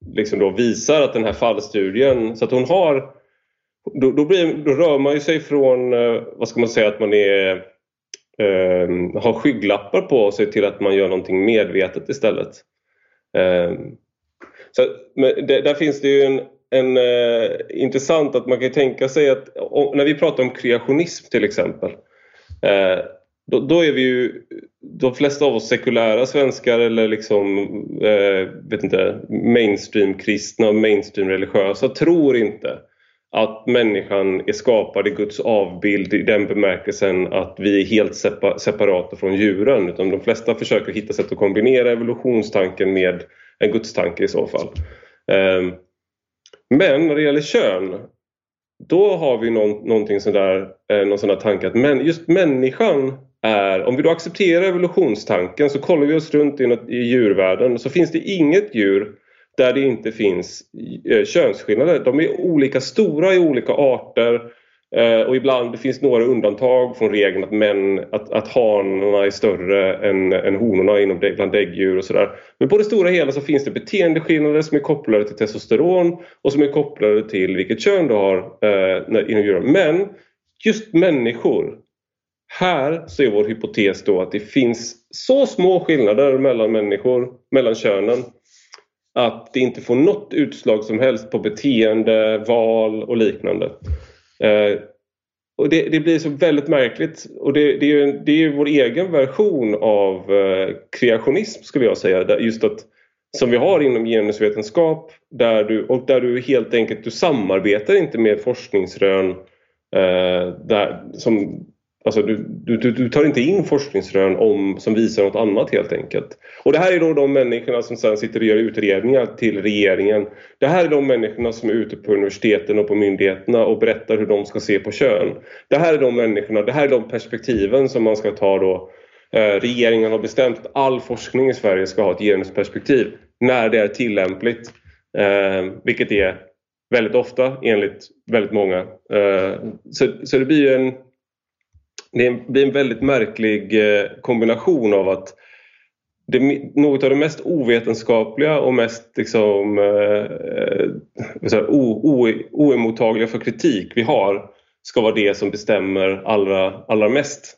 liksom då visar att den här fallstudien, så att hon har då, då, blir, då rör man ju sig från, eh, vad ska man säga, att man är, eh, har skygglappar på sig till att man gör någonting medvetet istället. Eh, så, men det, där finns det ju en, en eh, intressant att man kan tänka sig att när vi pratar om kreationism till exempel eh, då, då, är vi ju de flesta av oss sekulära svenskar eller liksom eh, vet inte, mainstream kristna och mainstream religiösa tror inte att människan är skapad i Guds avbild i den bemärkelsen att vi är helt separata från djuren utan de flesta försöker hitta sätt att kombinera evolutionstanken med en gudstanke i så fall. Eh, men när det gäller kön då har vi någon, någonting sådär, eh, någon sån där tanke att men, just människan är, om vi då accepterar evolutionstanken så kollar vi oss runt i, något, i djurvärlden så finns det inget djur där det inte finns eh, könsskillnader. De är olika stora i olika arter eh, och ibland finns några undantag från regeln att, män, att, att hanarna är större än, än honorna inom, bland däggdjur och sådär. Men på det stora hela så finns det beteendeskillnader som är kopplade till testosteron och som är kopplade till vilket kön du har eh, inom djuren. Men just människor här så är vår hypotes då att det finns så små skillnader mellan människor, mellan könen att det inte får något utslag som helst på beteende, val och liknande. Eh, och det, det, blir så väldigt märkligt och det, det är ju det är vår egen version av eh, kreationism skulle jag säga. Just att, som vi har inom genusvetenskap där du, och där du helt enkelt du samarbetar inte med forskningsrön eh, där, som Alltså du, du, du tar inte in forskningsrön om, som visar något annat helt enkelt. Och det här är då de människorna som sen sitter och gör utredningar till regeringen. Det här är de människorna som är ute på universiteten och på myndigheterna och berättar hur de ska se på kön. Det här är de människorna, det här är de perspektiven som man ska ta då. Eh, regeringen har bestämt att all forskning i Sverige ska ha ett genusperspektiv när det är tillämpligt. Eh, vilket är väldigt ofta enligt väldigt många. Eh, så, så det blir ju en det blir en väldigt märklig eh, kombination av att det, något av det mest ovetenskapliga och mest liksom, eh, eh oemottagliga för kritik vi har ska vara det som bestämmer allra, allra mest.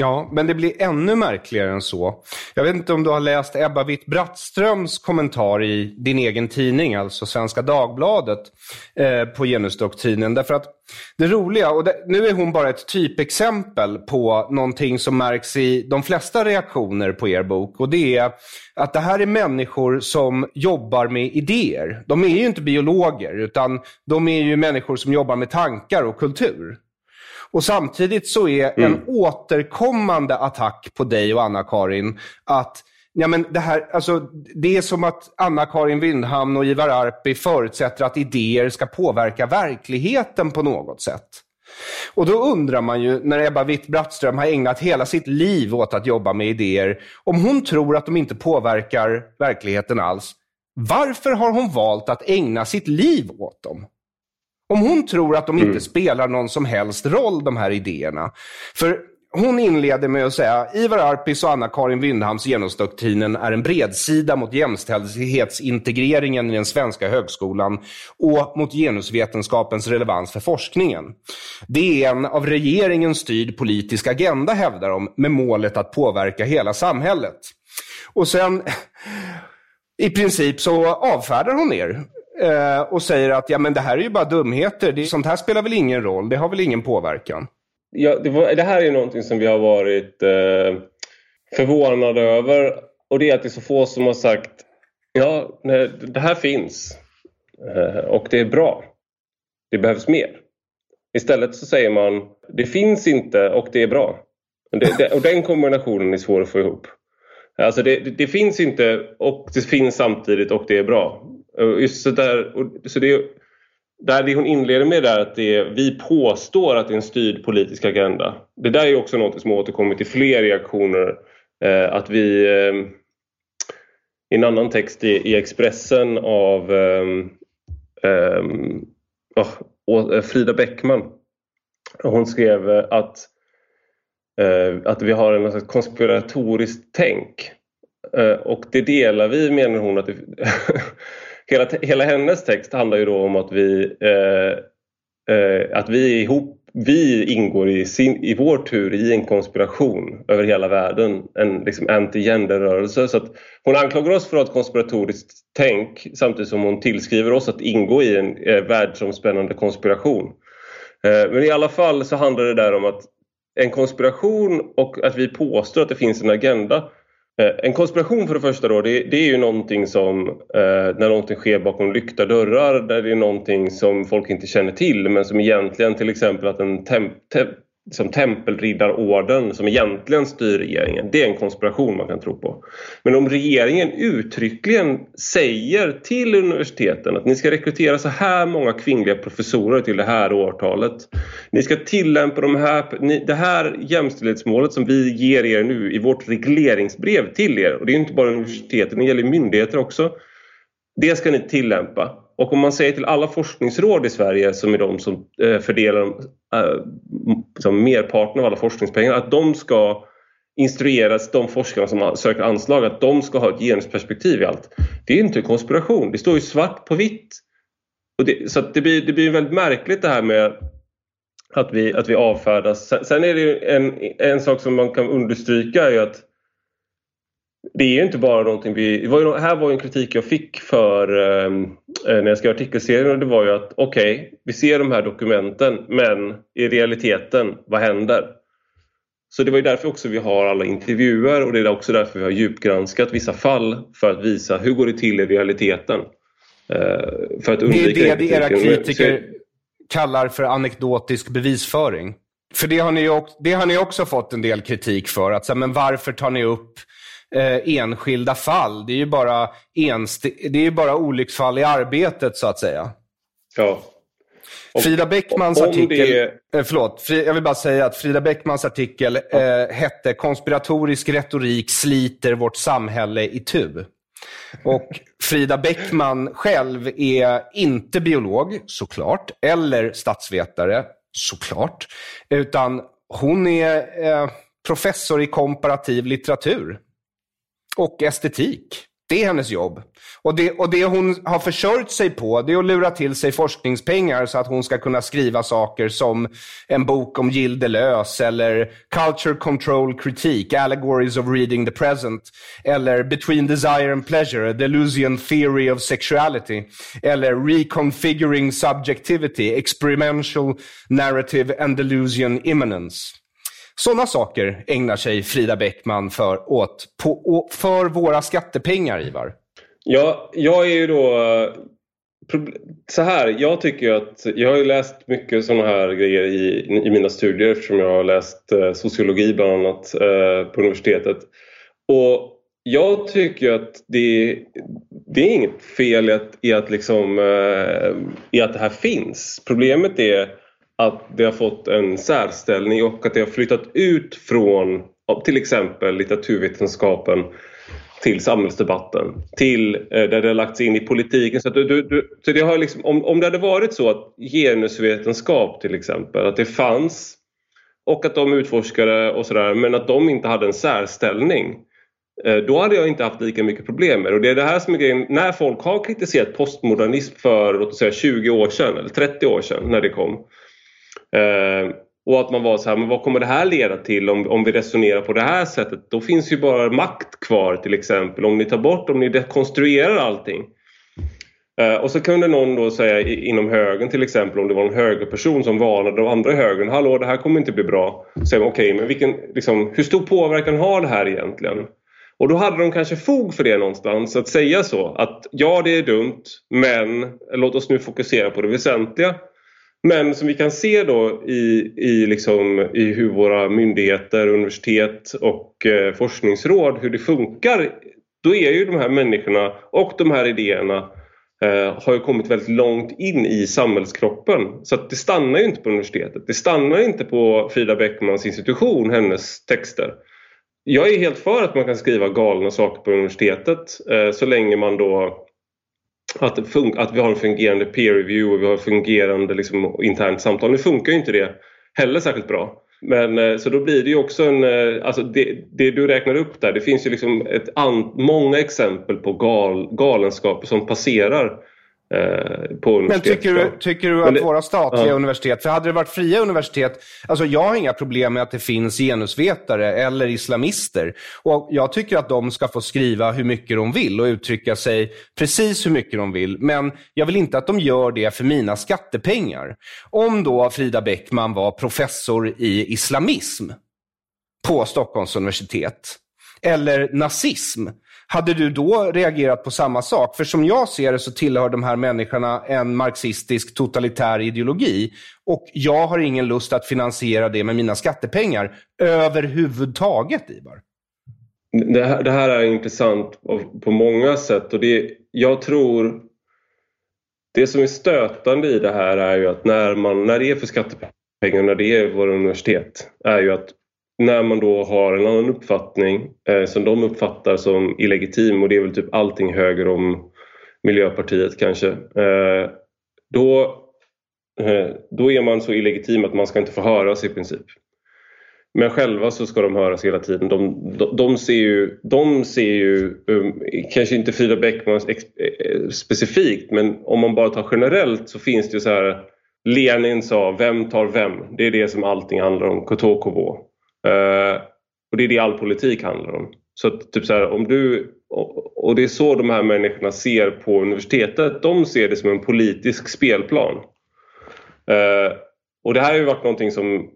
Ja, men det blir ännu märkligare än så. Jag vet inte om du har läst Ebba Witt-Brattströms kommentar i din egen tidning, alltså Svenska Dagbladet, eh, på genusdoktrinen. Därför att det roliga, och det, nu är hon bara ett typexempel på någonting som märks i de flesta reaktioner på er bok. Och det är att det här är människor som jobbar med idéer. De är ju inte biologer, utan de är ju människor som jobbar med tankar och kultur. Och samtidigt så är mm. en återkommande attack på dig och Anna-Karin att Ja, men det, här, alltså, det är som att Anna-Karin Windhamn och Ivar Arpi förutsätter att idéer ska påverka verkligheten på något sätt. Och då undrar man ju, när Ebba Witt-Brattström har ägnat hela sitt liv åt att jobba med idéer, om hon tror att de inte påverkar verkligheten alls, varför har hon valt att ägna sitt liv åt dem? Om hon tror att de inte mm. spelar någon som helst roll, de här idéerna. För hon inleder med att säga Ivar Arpis och Anna-Karin Windhams genusdoktrinen är en bredsida mot jämställdhetsintegreringen i den svenska högskolan och mot genusvetenskapens relevans för forskningen. Det är en av regeringen styrd politisk agenda, hävdar de, med målet att påverka hela samhället. Och sen, i princip så avfärdar hon er eh, och säger att ja, men det här är ju bara dumheter. Det, sånt här spelar väl ingen roll. Det har väl ingen påverkan. Ja, det, var, det här är någonting som vi har varit eh, förvånade över. Och det är att det är så få som har sagt ja, nej, det här finns eh, och det är bra. Det behövs mer. Istället så säger man det finns inte och det är bra. Det, det, och den kombinationen är svår att få ihop. Alltså det, det, finns inte och det finns samtidigt och det är bra. Just så där, så det, där det hon inleder med är att det är, vi påstår att det är en styrd politisk agenda. Det där är också något som återkommit i fler reaktioner. Eh, att vi eh, i en annan text i, i Expressen av eh, oh, Frida Bäckman. Hon skrev eh, att, eh, att vi har en konspiratoriskt tänk. Eh, och det delar vi menar hon att det, hela, hela hennes text handlar ju då om att vi, eh, eh, att vi ihop vi ingår i, sin, i vår tur i en konspiration över hela världen, en liksom anti-gender-rörelse. Så att hon anklagar oss för att ha ett konspiratoriskt tänk samtidigt som hon tillskriver oss att ingå i en eh, världsomspännande konspiration. Eh, men i alla fall så handlar det där om att en konspiration och att vi påstår att det finns en agenda Eh, Eh, en konspiration för det första då, det, det är ju någonting som eh, när någonting sker bakom lyckta dörrar, där det är någonting som folk inte känner till men som egentligen till exempel att en temp, temp, som tempelriddarorden som egentligen styr regeringen. Det är en konspiration man kan tro på. Men om regeringen uttryckligen säger till universiteten att ni ska rekrytera så här många kvinnliga professorer till det här årtalet. Ni ska tillämpa de här, det här jämställdhetsmålet som vi ger er nu i vårt regleringsbrev till er. Och det är inte bara universiteten, det gäller myndigheter också. Det ska ni tillämpa. Och om man säger till alla forskningsråd i Sverige som är de som eh, fördelar eh, som merparten av alla forskningspengar att de ska instrueras, de forskarna som söker anslag, att de ska ha ett genusperspektiv i allt. Det är inte konspiration, det står ju svart på vitt. Och det, så det, blir, det blir väldigt märkligt det här med att vi, att vi avfärdas. Sen, sen är det en, en sak som man kan understryka är ju att det är inte bara någonting vi... Var ju, här var en kritik jag fick för eh, när jag skrev artikelserien och det var ju att okej, okay, vi ser de här dokumenten men i realiteten, vad händer? Så det var ju därför också vi har alla intervjuer och det är också därför vi har djupgranskat vissa fall för att visa hur går det till i realiteten. Eh, för att undvika det är det era kritiker kallar för anekdotisk bevisföring. För det har, ni, också, det har ni också fått en del kritik för. Att, så, men varför tar ni upp eh, enskilda fall? Det är ju bara, enst- det är bara olycksfall i arbetet, så att säga. Ja. Om, Frida Bäckmans artikel, det... eh, förlåt, jag vill bara säga att Frida Bäckmans artikel eh, hette “Konspiratorisk retorik sliter vårt samhälle i tu”. Och Frida Bäckman själv är inte biolog, såklart, eller statsvetare, såklart. Utan hon är eh, professor i komparativ litteratur och estetik. Det är hennes jobb. Och det, och det hon har försörjt sig på, det är att lura till sig forskningspengar så att hon ska kunna skriva saker som en bok om Gilles Deleuze eller Culture Control Critique, Allegories of Reading the Present, eller Between Desire and Pleasure, The Delusion Theory of Sexuality, eller Reconfiguring Subjectivity, Experimental Narrative and Delusion Immanence. Sådana saker ägnar sig Frida Bäckman för, åt, på, för våra skattepengar, Ivar. Ja, jag är ju då... Så här, jag tycker att... Jag har ju läst mycket sådana här grejer i, i mina studier eftersom jag har läst eh, sociologi bland annat eh, på universitetet. Och jag tycker att det, det är inget fel i att, i att, liksom, eh, i att det här finns. Problemet är att det har fått en särställning och att det har flyttat ut från till exempel litteraturvetenskapen till samhällsdebatten, till eh, där det har lagts in i politiken. Så, du, du, du, så det har liksom, om, om det hade varit så att genusvetenskap till exempel, att det fanns och att de utforskade och sådär men att de inte hade en särställning eh, då hade jag inte haft lika mycket problem med det. Och det är det här som är grejen. När folk har kritiserat postmodernism för låt oss säga 20 år sedan eller 30 år sedan när det kom Eh, och att man var så här, men vad kommer det här leda till om, om vi resonerar på det här sättet? Då finns ju bara makt kvar till exempel. Om ni tar bort, om ni dekonstruerar allting. Eh, och så kunde någon då säga inom högern till exempel om det var en högerperson som varnade de andra i högern. Hallå det här kommer inte bli bra. Säger okej okay, men vilken, liksom, hur stor påverkan har det här egentligen? Och då hade de kanske fog för det någonstans att säga så att ja det är dumt men låt oss nu fokusera på det väsentliga. Men som vi kan se då i, i, liksom, i hur våra myndigheter, universitet och eh, forskningsråd, hur det funkar. Då är ju de här människorna och de här idéerna eh, har ju kommit väldigt långt in i samhällskroppen. Så att det stannar ju inte på universitetet. Det stannar inte på Frida Beckmans institution, hennes texter. Jag är helt för att man kan skriva galna saker på universitetet eh, så länge man då att, att vi har en fungerande peer review och vi har fungerande liksom, internt samtal. Nu funkar ju inte det heller särskilt bra. Men eh, så då blir det ju också en, eh, alltså det, det du räknar upp där, det finns ju liksom ett an, många exempel på gal, galenskaper som passerar men tycker du, tycker du att det, våra statliga ja. universitet, för hade det varit fria universitet, alltså jag har inga problem med att det finns genusvetare eller islamister. Och jag tycker att de ska få skriva hur mycket de vill och uttrycka sig precis hur mycket de vill. Men jag vill inte att de gör det för mina skattepengar. Om då Frida Bäckman var professor i islamism på Stockholms universitet, eller nazism, hade du då reagerat på samma sak? För som jag ser det så tillhör de här människorna en marxistisk totalitär ideologi. Och jag har ingen lust att finansiera det med mina skattepengar överhuvudtaget, Ivar. Det här, det här är intressant på många sätt och det, jag tror det som är stötande i det här är ju att när, man, när det är för skattepengar, när det är våra universitet, är ju att när man då har en annan uppfattning eh, som de uppfattar som illegitim och det är väl typ allting höger om Miljöpartiet kanske. Eh, då, eh, då är man så illegitim att man ska inte få höras i princip. Men själva så ska de höras hela tiden. De, de, de ser ju, de ser ju um, kanske inte Frida Beckman eh, specifikt men om man bara tar generellt så finns det ju så här Lenin sa vem tar vem? Det är det som allting handlar om, Kotokovo. Eh, och det är det all politik handlar om. Så att, typ så här, om du, och det är så de här människorna ser på universitetet. De ser det som en politisk spelplan. Eh, och det här har ju varit någonting som,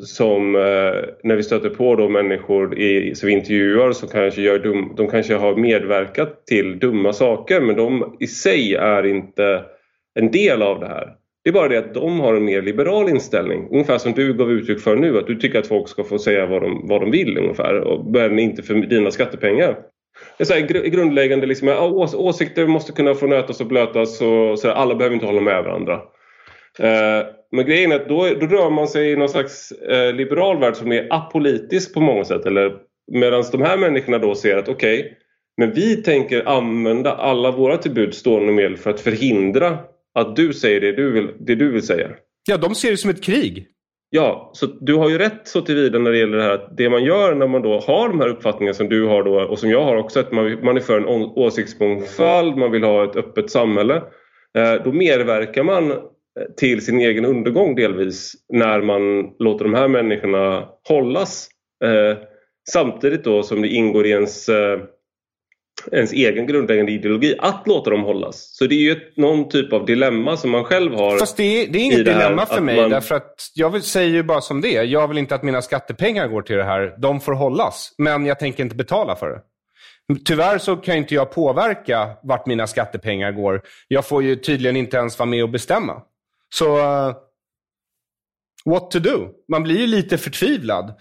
som eh, när vi stöter på då människor i, som vi intervjuar som kanske gör dum, de kanske har medverkat till dumma saker men de i sig är inte en del av det här. Det är bara det att de har en mer liberal inställning. Ungefär som du gav uttryck för nu. Att du tycker att folk ska få säga vad de, vad de vill ungefär. Men inte för dina skattepengar. Det är så här, grundläggande liksom, ås åsikter måste kunna få nötas och blötas. Och så här, alla behöver inte hålla med varandra. Eh, men grejen är att då, då rör man sig i någon slags eh, liberal värld som är apolitisk på många sätt. Medan de här människorna då ser att okej, okay, men vi tänker använda alla våra till buds stående medel för att förhindra att du säger det du vill, det du vill säga. Ja, de ser det som ett krig. Ja, så du har ju rätt så tillvida när det gäller det här att det man gör när man då har de här uppfattningarna som du har då och som jag har också att man, man är för en åsiktsmångfald, man vill ha ett öppet samhälle. Eh, då medverkar man till sin egen undergång delvis när man låter de här människorna hållas. Eh, samtidigt då som det ingår i ens eh, ens egen grundläggande ideologi att låta dem hållas. Så det är ju ett, någon typ av dilemma som man själv har. Fast det är, det är inget dilemma för mig. Man... Därför att jag säger ju bara som det. Jag vill inte att mina skattepengar går till det här. De får hållas. Men jag tänker inte betala för det. Tyvärr så kan inte jag påverka vart mina skattepengar går. Jag får ju tydligen inte ens vara med och bestämma. Så uh, what to do? Man blir ju lite förtvivlad.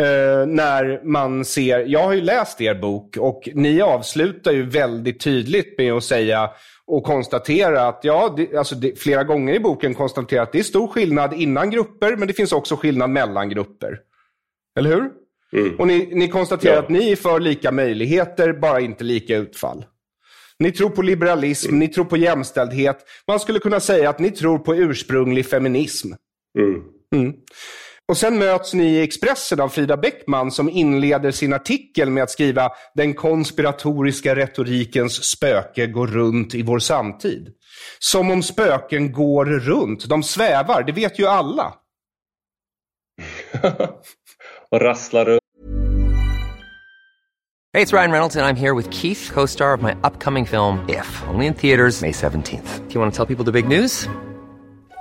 Uh, när man ser, jag har ju läst er bok och ni avslutar ju väldigt tydligt med att säga och konstatera att, ja, det, alltså det, flera gånger i boken konstatera att det är stor skillnad innan grupper, men det finns också skillnad mellan grupper. Eller hur? Mm. Och ni, ni konstaterar ja. att ni är för lika möjligheter, bara inte lika utfall. Ni tror på liberalism, mm. ni tror på jämställdhet. Man skulle kunna säga att ni tror på ursprunglig feminism. Mm. Och sen möts ni i Expressen av Frida Bäckman som inleder sin artikel med att skriva “Den konspiratoriska retorikens spöke går runt i vår samtid”. Som om spöken går runt. De svävar, det vet ju alla. och rasslar runt. Hey, it's Ryan Reynolds and I'm here with Keith, co-star of my upcoming film If, only in theaters May 17th. Do you want to tell people the big news?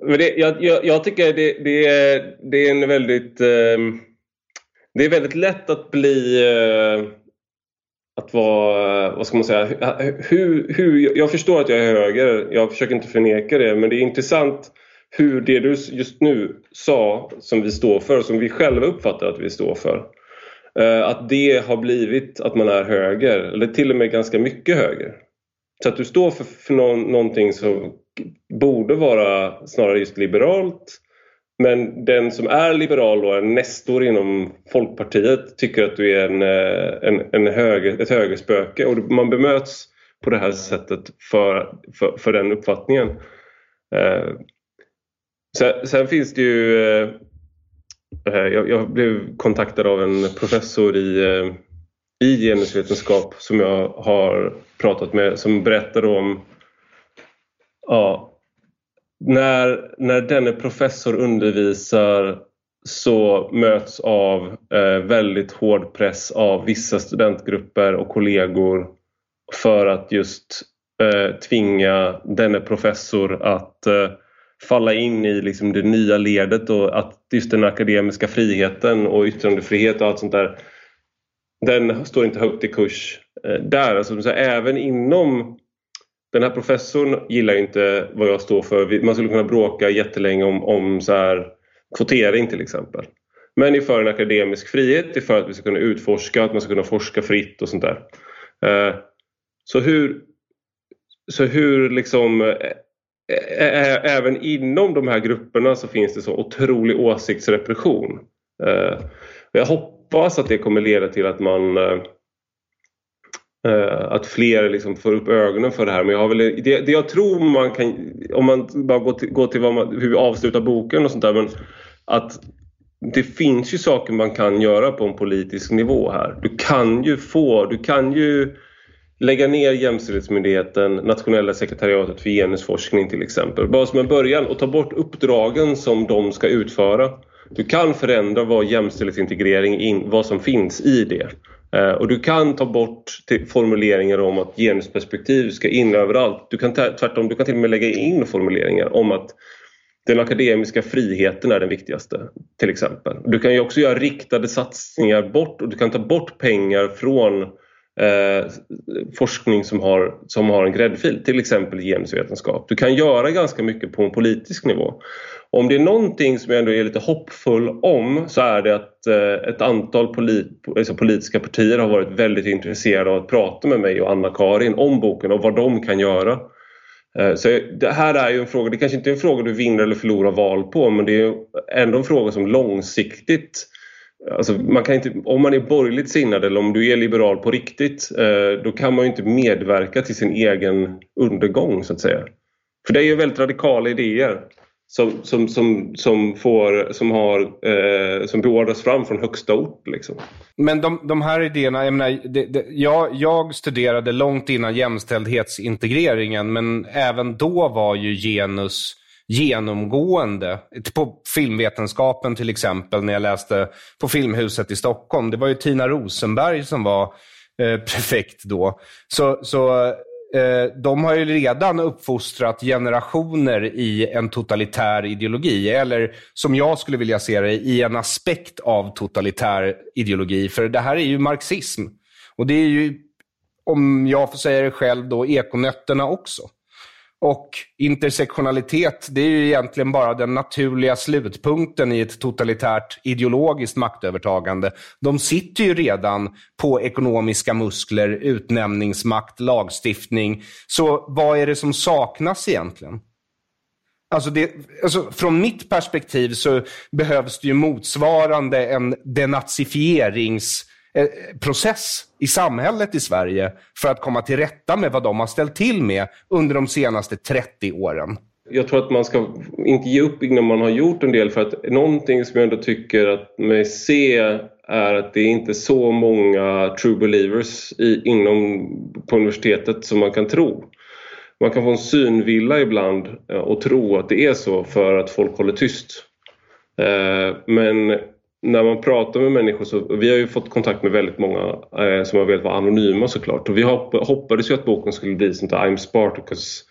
Men det, jag, jag, jag, tycker det, det, är, det är en väldigt... Eh, det är väldigt lätt att bli... Eh, att vara... Vad ska man säga? Hur, hur, jag förstår att jag är höger. Jag försöker inte förneka det. Men det är intressant hur det du just nu sa som vi står för, som vi själva uppfattar att vi står för. Eh, att det har blivit att man är höger, eller till och med ganska mycket höger. Så att du står för, för någon, någonting som borde vara snarare just liberalt. Men den som är liberal och en nestor inom Folkpartiet tycker att du är en, eh, en, en höger, ett högerspöke och man bemöts på det här sättet för, för, för den uppfattningen. Eh, sen, sen, finns det ju... Eh, eh, jag, jag, blev kontaktad av en professor i, eh, i genusvetenskap som jag har pratat med som berättade om Ja. När, när denne professor undervisar så möts av eh, väldigt hård press av vissa studentgrupper och kollegor för att just eh, tvinga denne professor att eh, falla in i liksom, det nya ledet och att just den akademiska friheten och yttrandefrihet och allt sånt där den står inte högt i kurs eh, där. Alltså, så här, även inom den här professorn gillar inte vad jag står för. Man skulle kunna bråka jättelänge om, om så här, kvotering till exempel. Men är för en akademisk frihet, är för att vi ska kunna utforska, att man ska kunna forska fritt och sånt där. Eh, så hur, så hur liksom eh, även inom de här grupperna så finns det så otrolig åsiktsrepression. Eh, jag hoppas att det kommer leda till att man Eh, att fler liksom får upp ögonen för det här. Men jag har väl, det, det jag tror man kan, om man bara går till, går till man, hur vi avslutar boken och sånt där. Men att det finns ju saker man kan göra på en politisk nivå här. Du kan ju få, du kan ju lägga ner Jämställdhetsmyndigheten, Nationella sekretariatet för genusforskning till exempel. Bara som en början och ta bort uppdragen som de ska utföra. Du kan förändra vad jämställdhetsintegrering, in, vad som finns i det. Eh, och du kan ta bort formuleringar om att genusperspektiv ska in överallt. Du kan tvärtom, du kan till och med lägga in formuleringar om att den akademiska friheten är den viktigaste till exempel. Du kan ju också göra riktade satsningar bort och du kan ta bort pengar från eh, forskning som har, som har en gräddfil, till exempel genusvetenskap. Du kan göra ganska mycket på en politisk nivå. Om det är någonting som jag ändå är lite hoppfull om så är det att eh, ett antal polit, alltså politiska partier har varit väldigt intresserade av att prata med mig och Anna-Karin om boken och vad de kan göra. Eh, så det här är ju en fråga, det kanske inte är en fråga du vinner eller förlorar val på men det är ändå en fråga som långsiktigt Alltså man kan inte, om man är borgerligt sinnad eller om du är liberal på riktigt eh, då kan man ju inte medverka till sin egen undergång så att säga. För det är ju väldigt radikala idéer som, som, som, som, får, som, har, eh, som beordras fram från högsta ort. Liksom. Men de, de här idéerna, jag, menar, det, det, jag, jag studerade långt innan jämställdhetsintegreringen men även då var ju genus genomgående. På filmvetenskapen till exempel, när jag läste på Filmhuset i Stockholm. Det var ju Tina Rosenberg som var eh, prefekt då. Så, så Eh, de har ju redan uppfostrat generationer i en totalitär ideologi. Eller som jag skulle vilja se det, i en aspekt av totalitär ideologi. För det här är ju marxism. Och det är ju, om jag får säga det själv, då ekonötterna också. Och intersektionalitet, det är ju egentligen bara den naturliga slutpunkten i ett totalitärt ideologiskt maktövertagande. De sitter ju redan på ekonomiska muskler, utnämningsmakt, lagstiftning. Så vad är det som saknas egentligen? Alltså, det, alltså från mitt perspektiv så behövs det ju motsvarande en denazifierings Eh, process i samhället i Sverige för att komma till rätta med vad de har ställt till med under de senaste 30 åren. Jag tror att man ska inte ge upp innan man har gjort en del för att någonting som jag ändå tycker att mig se är att det är inte så många true believers i, inom, på universitetet som man kan tro. Man kan få en synvilla ibland eh, och tro att det är så för att folk håller tyst. Eh, men när man pratar med människor så, vi har ju fått kontakt med väldigt många eh, som har velat vara anonyma såklart och vi hoppades ju att boken skulle bli sånt där I'm Spartacus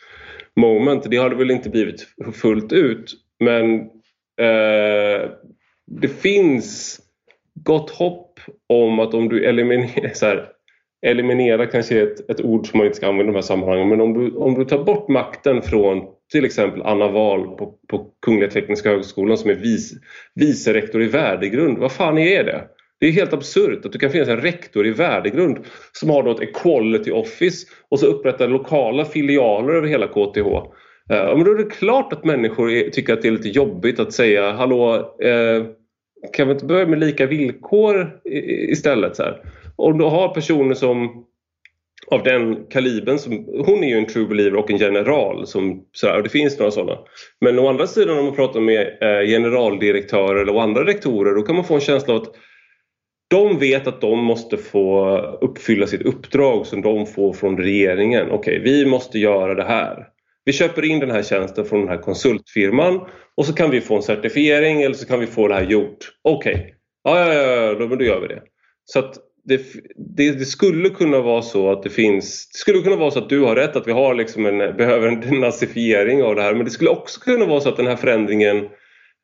moment. Det har det väl inte blivit fullt ut men eh, det finns gott hopp om att om du eliminerar så här, eliminera kanske ett, ett ord som man inte ska använda i de här sammanhangen men om du, om du tar bort makten från till exempel Anna Wahl på, på Kungliga Tekniska Högskolan som är vice, vice rektor i värdegrund. Vad fan är det? Det är helt absurt att det kan finnas en rektor i värdegrund som har då ett equality office och så upprättar lokala filialer över hela KTH. Uh, eh, men då är det klart att människor är, tycker att det är lite jobbigt att säga hallå, uh, kan vi inte börja med lika villkor istället? Så här? Och då har personer som av den kalibern. Som, hon är ju en true believer och en general. Som, sådär, och det finns några sådana. Men å andra sidan om man pratar med eh, generaldirektörer eller andra rektorer då kan man få en känsla av att de vet att de måste få uppfylla sitt uppdrag som de får från regeringen. Okej, okay, vi måste göra det här. Vi köper in den här tjänsten från den här konsultfirman och så kan vi få en certifiering eller så kan vi få det här gjort. Okej, okay. ja, ja, ja, då, då gör vi det. Så att det, det, det, skulle kunna vara så att det finns... Det skulle kunna vara så att du har rätt att vi har liksom en, behöver en denazifiering av det här men det skulle också kunna vara så att den här förändringen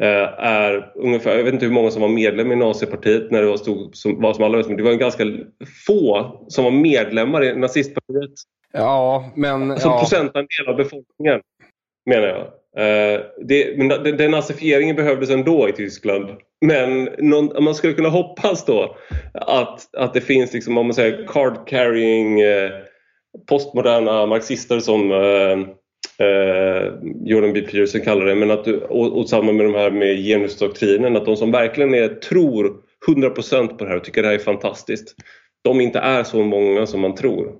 eh, är ungefär, jag vet inte hur många som var medlem i Nazipartiet när det var, stod, som, var som allra mest, men det var en ganska få som var medlemmar i nazistpartiet. Ja, men... Alltså ja. procentandel av befolkningen, menar jag. Eh, det, men den, den nazifieringen behövdes ändå i Tyskland. Men någon, man skulle kunna hoppas då att, att det finns liksom, om man säger card carrying eh, postmoderna marxister som eh, eh, Jordan B. Peterson kallar det, men att du, och, och samma med de här med genusdoktrinen, att de som verkligen är, tror 100% på det här och tycker det här är fantastiskt, de inte är så många som man tror.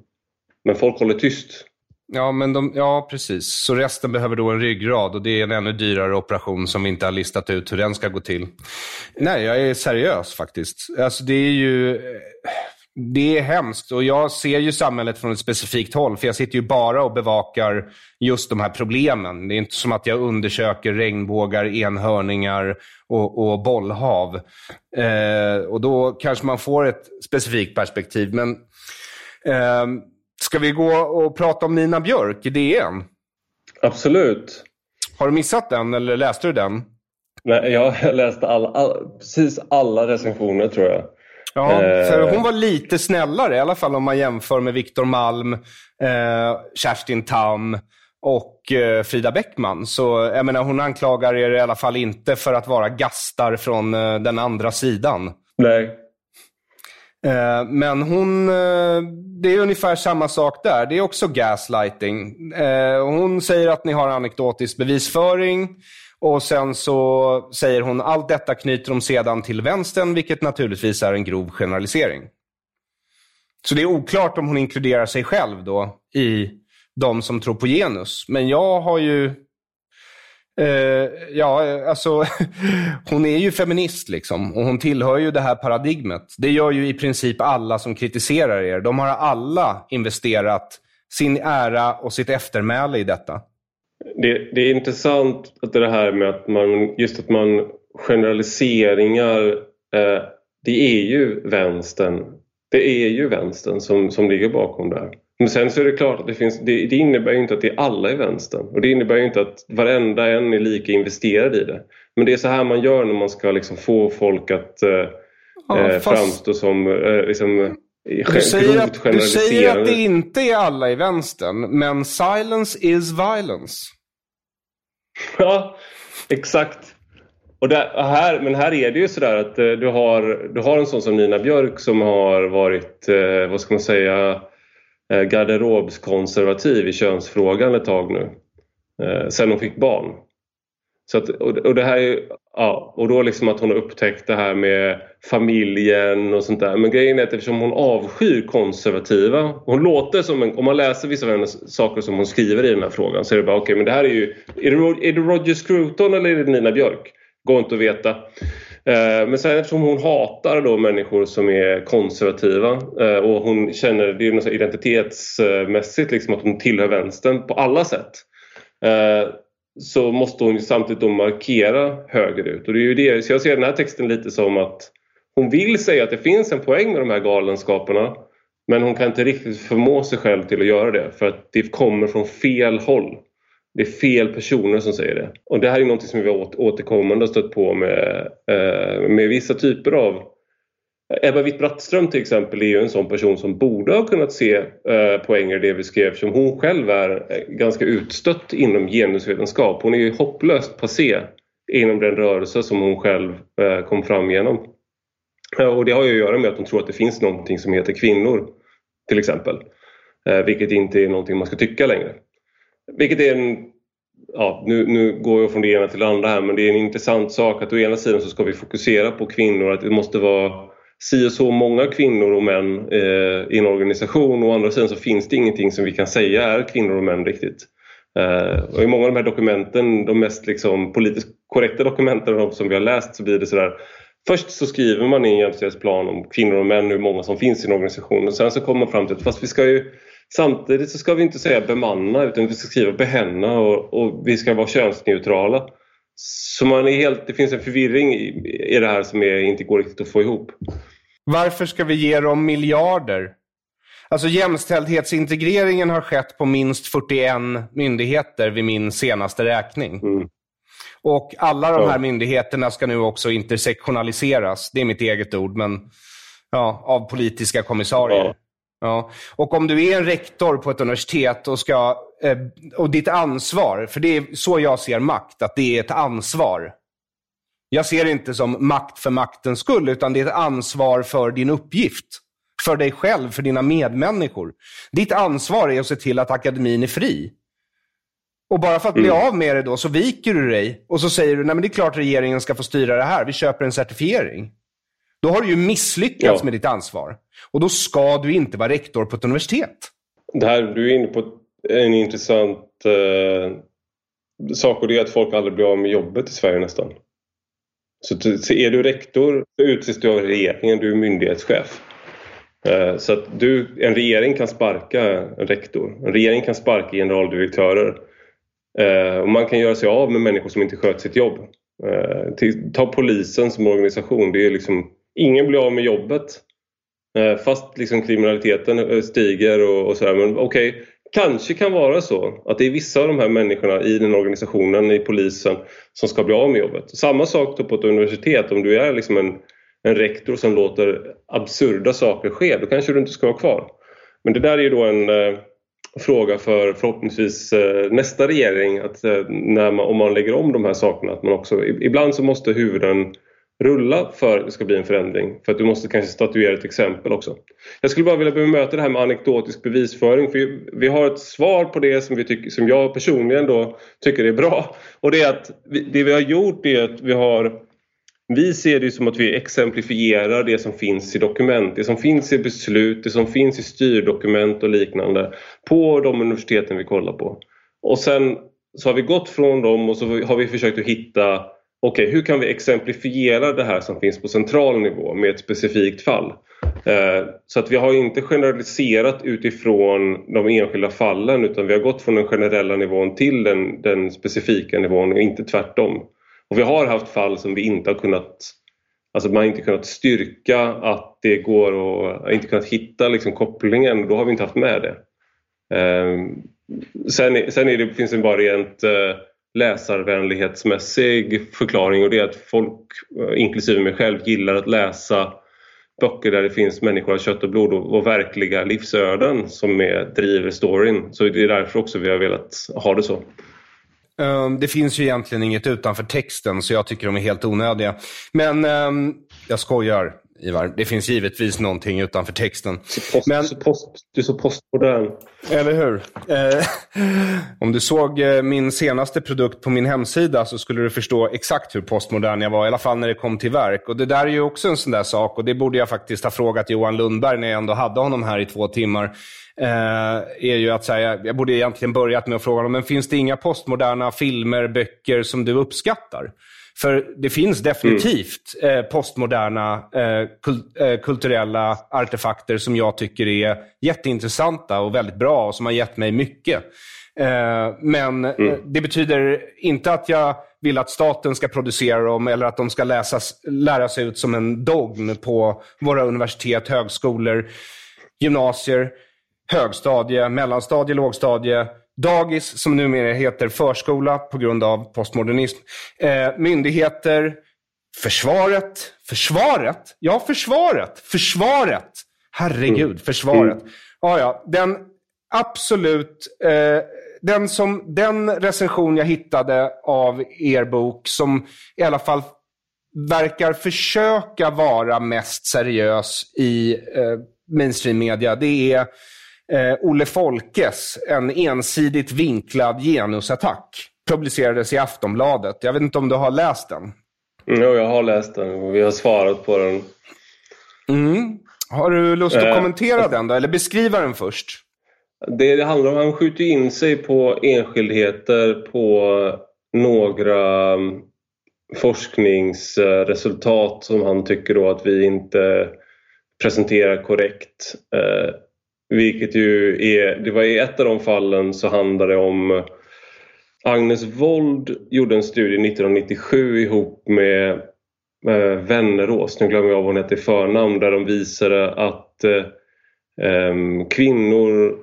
Men folk håller tyst. Ja, men de, ja, precis. Så resten behöver då en ryggrad och det är en ännu dyrare operation som vi inte har listat ut hur den ska gå till. Nej, jag är seriös faktiskt. Alltså det är ju... Det är hemskt och jag ser ju samhället från ett specifikt håll. För jag sitter ju bara och bevakar just de här problemen. Det är inte som att jag undersöker regnbågar, enhörningar och, och bollhav. Eh, och då kanske man får ett specifikt perspektiv. Men eh, Ska vi gå och prata om Nina Björk i DN? Absolut. Har du missat den eller läste du den? Nej, jag läste alla, all, precis alla recensioner tror jag. Ja, för hon var lite snällare, i alla fall om man jämför med Viktor Malm, eh, Kerstin Tam och eh, Frida Bäckman. Så jag menar, hon anklagar er i alla fall inte för att vara gastar från eh, den andra sidan. Nej. Eh, men hon, eh, det är ungefär samma sak där. Det är också gaslighting. Eh, hon säger att ni har anekdotisk bevisföring. Och sen så säger hon allt detta knyter de sedan till vänstern, vilket naturligtvis är en grov generalisering. Så det är oklart om hon inkluderar sig själv då i de som tror på genus. Men jag har ju Uh, ja, eh, alltså hon är ju feminist liksom och hon tillhör ju det här paradigmet. Det gör ju i princip alla som kritiserar er. De har alla investerat sin ära och sitt eftermäle i detta. Det, det är intressant att det här med att man, just att man generaliseringar, eh, det är ju vänstern. Det är ju vänstern som, som ligger bakom det här. Men sen så är det klart att det finns, det, det innebär ju inte att det är alla i vänstern och det innebär ju inte att varenda en är lika investerad i det. Men det är så här man gör när man ska liksom få folk att eh, ja, eh, framstå som eh, liksom, du säger, att, du säger att det inte är alla i vänstern, men silence is violence. Ja, exakt. Och där, här, men här är det ju sådär att eh, du har, du har en sån som Nina Björk som har varit, eh, vad ska man säga, Eh, garderobskonservativ i könsfrågan ett tag nu. Eh, sen hon fick barn. Så att, och det här är, ja, och då liksom att hon har upptäckt det här med familjen och sånt där. Men grejen är att eftersom hon avskyr konservativa. Hon låter som en, om man läser vissa av hennes saker som hon skriver i den här frågan så är det bara okej okay, men det här är ju, är det, är det Roger Scruton eller är det Nina Björk? Går inte att veta. Eh, men sen eftersom hon hatar då människor som är konservativa eh, och hon känner, det är något identitetsmässigt liksom att hon tillhör vänstern på alla sätt. Eh, så måste hon samtidigt då markera högerut. Och det är ju det. Så jag ser den här texten lite som att hon vill säga att det finns en poäng med de här galenskaperna men hon kan inte riktigt förmå sig själv till att göra det för att det kommer från fel håll. Det är fel personer som säger det. Och det här är något som vi återkommande har stött på med, eh, med vissa typer av Ebba Witt-Brattström till exempel är ju en sån person som borde ha kunnat se eh, poänger i det vi skrev som hon själv är eh, ganska utstött inom genusvetenskap. Hon är ju hopplöst passé inom den rörelse som hon själv eh, kom fram genom. Eh, och det har ju att göra med att hon tror att det finns någonting som heter kvinnor till exempel. Vilket inte är någonting man ska tycka längre. Vilket är en, ja, nu, nu går jag från det ena till det andra här men det är en intressant sak att å ena sidan så ska vi fokusera på kvinnor, att det måste vara si och så många kvinnor och män eh, i en organisation och å andra sidan så finns det ingenting som vi kan säga är kvinnor och män riktigt. Eh, och I många av de här dokumenten, de mest liksom, politiskt korrekta dokumenten som vi har läst så blir det sådär Först så skriver man i en jämställdhetsplan om kvinnor och män, hur många som finns i en organisation och sen så kommer man fram till att fast vi ska ju Samtidigt så ska vi inte säga bemanna utan vi ska skriva behenna och, och vi ska vara könsneutrala. Så man är helt, det finns en förvirring i, i det här som är, inte går riktigt att få ihop. Varför ska vi ge dem miljarder? Alltså jämställdhetsintegreringen har skett på minst 41 myndigheter vid min senaste räkning. Mm. Och alla de här ja. myndigheterna ska nu också intersektionaliseras. Det är mitt eget ord, men ja, av politiska kommissarier. Ja. Ja. Och om du är en rektor på ett universitet och ska, eh, och ditt ansvar, för det är så jag ser makt, att det är ett ansvar. Jag ser det inte som makt för maktens skull, utan det är ett ansvar för din uppgift. För dig själv, för dina medmänniskor. Ditt ansvar är att se till att akademin är fri. Och bara för att bli av med det då så viker du dig och så säger du, nej men det är klart regeringen ska få styra det här, vi köper en certifiering. Då har du ju misslyckats Ja. med ditt ansvar. Och då ska du inte vara rektor på ett universitet. Det här, du är inne på en intressant eh, sak och det är att folk aldrig blir av med jobbet i Sverige nästan. Så, så är du rektor så utses du av regeringen, du är myndighetschef. Eh, så att du, en regering kan sparka en rektor. En regering kan sparka generaldirektörer. Eh, och man kan göra sig av med människor som inte sköter sitt jobb. Eh, till, ta polisen som organisation. Det är liksom, ingen blir av med jobbet. Eh, fast liksom kriminaliteten eh, stiger och, och sådär. Men okej, kanske kan vara så att det är vissa av de här människorna i den organisationen, i polisen, som ska bli av med jobbet. Samma sak då på ett universitet. Om du är liksom en, en rektor som låter absurda saker ske, då kanske du inte ska vara kvar. Men det där är ju då en eh, fråga för förhoppningsvis eh, nästa regering. Att, eh, när man, om man lägger om de här sakerna, att man också, ibland så måste huvuden rulla för att det ska bli en förändring. För att du måste kanske statuera ett exempel också. Jag skulle bara vilja bemöta det här med anekdotisk bevisföring. För vi har ett svar på det som, vi tycker, som jag personligen då tycker är bra. Och det är att vi, det vi har gjort är att vi har vi ser det som att vi exemplifierar det som finns i dokument, det som finns i beslut, det som finns i styrdokument och liknande på de universiteten vi kollar på. Och sen så har vi gått från dem och så har vi försökt att hitta okej, hur kan vi exemplifiera det här som finns på central nivå med ett specifikt fall? Eh, så att vi har inte generaliserat utifrån de enskilda fallen utan vi har gått från den generella nivån till den, den specifika nivån och inte tvärtom. Och vi har haft fall som vi inte har kunnat Alltså man har inte kunnat styrka att det går och eh, inte kunnat hitta liksom kopplingen. Då har vi inte haft med det. Eh, sen sen är det, finns det bara rent eh, läsarvänlighetsmässig förklaring och det är att folk, eh, inklusive mig själv, gillar att läsa böcker där det finns människor av kött och blod och, och verkliga livsöden som är, driver storyn. Så det är därför också vi har velat ha det så. Ehm, det finns ju egentligen inget utanför texten, så jag tycker de är helt onödiga. Men ehm, jag skojar, Ivar. Det finns givetvis någonting utanför texten. Post, Men- post, du är så postmodern. Eller hur? Eh, om du såg eh, min senaste produkt på min hemsida så skulle du förstå exakt hur postmodern jag var, i alla fall när det kom till verk. Och det där är ju också en sån där sak, och det borde jag faktiskt ha frågat Johan Lundberg när jag ändå hade honom här i två timmar. Eh, är ju att säga, jag borde egentligen börjat med att fråga honom, men finns det inga postmoderna filmer, böcker som du uppskattar? För det finns definitivt eh, postmoderna eh, eh, kulturella artefakter som jag tycker är jätteintressanta och väldigt bra och som har gett mig mycket. Men eh, det betyder inte att jag vill att staten ska producera dem eller att de ska läsas, läras ut som en dogm på våra universitet, högskolor, gymnasier, högstadie, mellanstadie, lågstadie, dagis som numera heter förskola på grund av postmodernism, eh, myndigheter, försvaret, försvaret, ja försvaret, försvaret, herregud, försvaret. Ja, ja, den absolut, eh, den, som, den recension jag hittade av er bok som i alla fall verkar försöka vara mest seriös i eh, mainstream media, det är eh, Olle Folkes, en ensidigt vinklad genusattack. Publicerades i Aftonbladet. Jag vet inte om du har läst den? Jo, jag har läst den och vi har svarat på den. Mm. Har du lust att Eh, kommentera den då? Eller beskriva den först? Det det handlar om, han skjuter in sig på enskildheter på några mm, forskningsresultat som han tycker då att vi inte presenterar korrekt. Vilket ju är, det var i ett av de fallen så handlade det om Agnes Wold gjorde en studie 1997 ihop med eh, Wennerås, nu glömmer jag vad hon hette i förnamn, där de visade att eh, kvinnor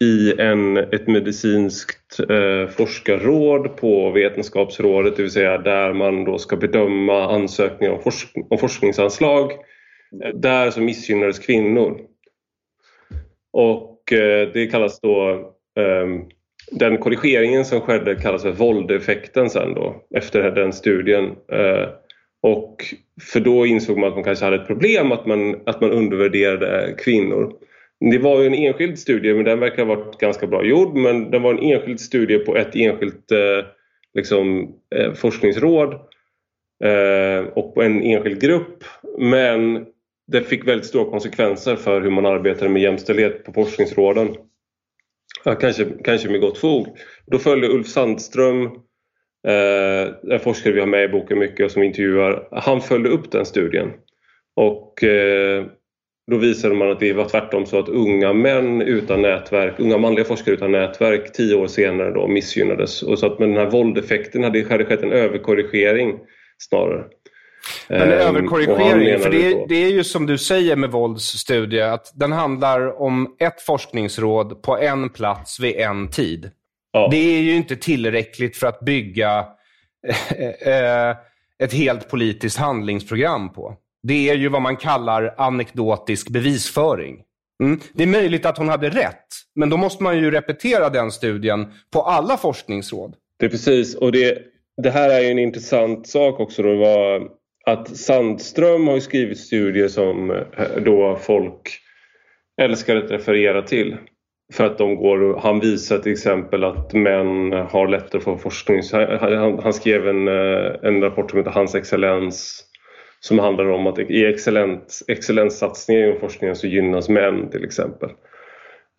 i en, ett medicinskt eh, forskarråd på Vetenskapsrådet, det vill säga där man då ska bedöma ansökningar om, forsk om forskningsanslag. Eh, där så missgynnades kvinnor. Och eh, det kallas då ehm, den korrigeringen som skedde kallas för våldeffekten sen då efter den studien. Eh, och för då insåg man att man kanske hade ett problem att man, att man undervärderade kvinnor. det var ju en enskild studie men den verkar ha varit ganska bra gjord men den var en enskild studie på ett enskilt eh, liksom, forskningsråd och på en enskild grupp men det fick väldigt stora konsekvenser för hur man arbetade med jämställdhet på forskningsråden. Kanske, kanske med gott fog. Då följde Ulf Sandström, eh, en forskare vi har med i boken mycket och som intervjuar, han följde upp den studien. Och eh, då visade man att det var tvärtom så att unga män utan nätverk, unga manliga forskare utan nätverk tio år senare då missgynnades. Och så att med den här våldeffekten hade, det skett en överkorrigering snarare. Men Ehm, överkorrigering, för det, då- det är ju som du säger med Volds studie, att den handlar om ett forskningsråd på en plats vid en tid. Ja. Det är ju inte tillräckligt för att bygga eh, ett helt politiskt handlingsprogram på. Det är ju vad man kallar anekdotisk bevisföring. Mm. Det är möjligt att hon hade rätt, men då måste man ju repetera den studien på alla forskningsråd. Det är precis och det, det här är ju en intressant sak också då var att Sandström har ju skrivit studier som eh, då folk älskar att referera till. För att de går han visar till exempel att män har lättare att få forskning. Han, han, han skrev en, eh, en rapport som heter Hans excellens som handlar om att i excellenssatsningar inom forskningen så gynnas män till exempel.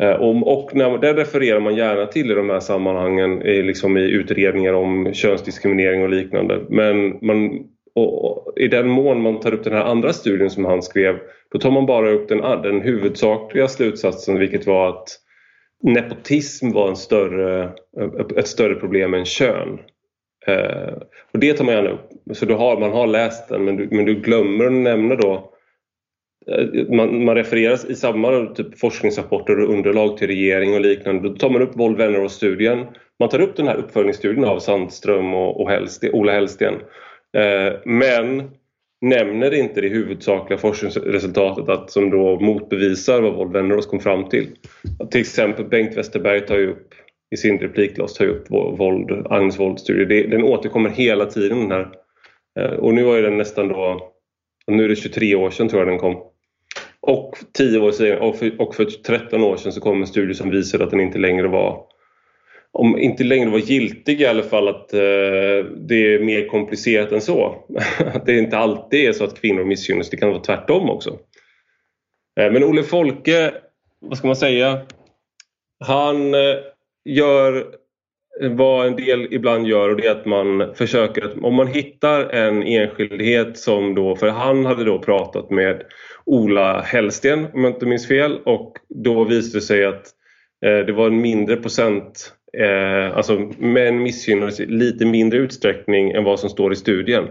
Eh, och, Och när, det refererar man gärna till i de här sammanhangen i, liksom i utredningar om könsdiskriminering och liknande. Men man, och, i den mån man tar upp den här andra studien som han skrev då tar man bara upp den, ah, den huvudsakliga slutsatsen vilket var att nepotism var en större, ett större problem än kön. Eh, och det tar man gärna upp. Så du har, man har läst den men du, men du glömmer att nämna då eh, man, man refereras i samma typ forskningsrapporter och underlag till regering och liknande. Då tar man upp Volvo studien Man tar upp den här uppföljningsstudien av Sandström och, och Hellsten, Ola Hellsten. Eh, men nämner inte det huvudsakliga forskningsresultatet att, som då motbevisar vad våld, vänner kom fram till. Till exempel Bengt Westerberg tar ju upp i sin replikglas tar ju upp våld, Agnes Wold-studie. Den återkommer hela tiden den här. Eh, och nu var ju den nästan då, nu är det 23 år sedan tror jag den kom. Och 10 år sedan och för, och för 13 år sedan så kom en studie som visade att den inte längre var om inte längre var giltig i alla fall att eh, det är mer komplicerat än så. Att det inte alltid är så att kvinnor missgynnas, det kan vara tvärtom också. Eh, men Olle Folke, vad ska man säga? Han eh, gör vad en del ibland gör och det är att man försöker att om man hittar en enskildhet som då, för han hade då pratat med Ola Hellsten om jag inte minns fel och då visade det sig att eh, det var en mindre procent, eh, alltså män missgynnades i lite mindre utsträckning än vad som står i studien.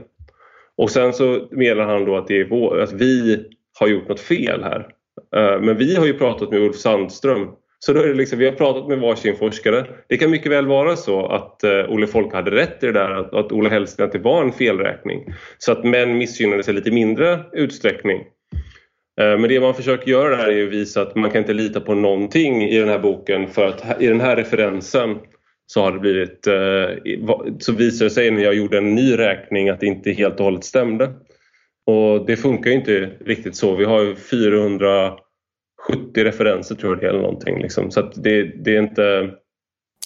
Och sen så menar han då att, det är vår, att vi har gjort något fel här. Eh, men vi har ju pratat med Ulf Sandström så då är det liksom, vi har pratat med varsin forskare. Det kan mycket väl vara så att eh, Olle Folk hade rätt i det där att, att Ola Hellsten att det var en felräkning. Så att män missgynnades i lite mindre utsträckning. Eh, men det man försöker göra där är att visa att man kan inte lita på någonting i den här boken för att i den här referensen så har det blivit, eh, så visar det sig när jag gjorde en ny räkning att det inte helt och hållet stämde. Och det funkar ju inte riktigt så. Vi har ju 400 70 referenser tror jag det är eller någonting. Liksom. Så att det, det är inte...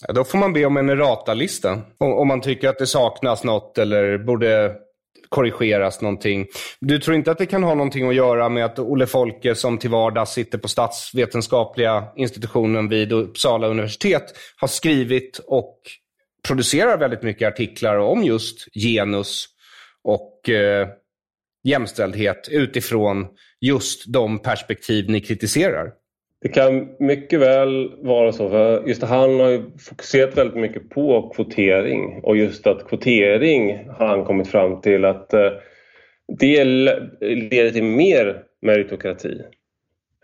Ja, då får man be om en errata-lista. Om, om man tycker att det saknas något eller borde korrigeras någonting. Du tror inte att det kan ha någonting att göra med att Olle Folke som till vardags sitter på statsvetenskapliga institutionen vid Uppsala universitet har skrivit och producerar väldigt mycket artiklar om just genus och eh, jämställdhet utifrån just de perspektiv ni kritiserar? Det kan mycket väl vara så. För just han har ju fokuserat väldigt mycket på kvotering och just att kvotering har han kommit fram till att eh, det leder till mer meritokrati.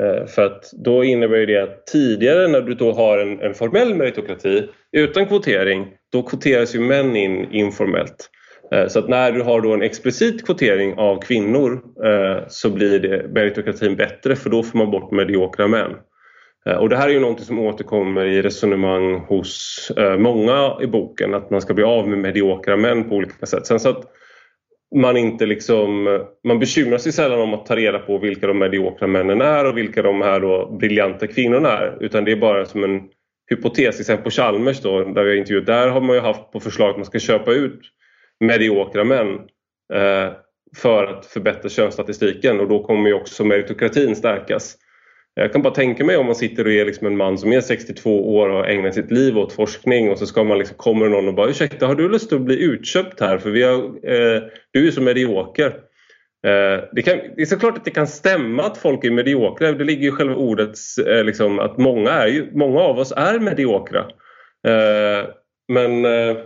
Eh, för att då innebär det att tidigare när du då har en, en formell meritokrati utan kvotering, då kvoteras ju män in informellt. Eh, så att när du har då en explicit kvotering av kvinnor så blir det meritokratin bättre för då får man bort mediokra män. Eh, och det här är ju någonting som återkommer i resonemang hos eh, många i boken att man ska bli av med mediokra män på olika sätt. Sen så att man inte liksom, eh, man bekymrar sig sällan om att ta reda på vilka de mediokra männen är och vilka de här då briljanta kvinnorna är. Utan det är bara som en hypotes, till exempel på Chalmers då, där vi har intervjuat, där har man ju haft på förslag att man ska köpa ut mediokra män eh, för att förbättra könsstatistiken och då kommer ju också meritokratin stärkas. Jag kan bara tänka mig om man sitter och är liksom en man som är 62 år och ägnar sitt liv åt forskning och så ska man liksom, kommer någon och bara ursäkta har du lust att bli utköpt här för vi har, eh, du är så medioker. Eh, det, kan, det är såklart att det kan stämma att folk är mediokra. Det ligger ju i själva ordet eh, liksom, att många, är ju, många av oss är mediokra. Eh, men eh,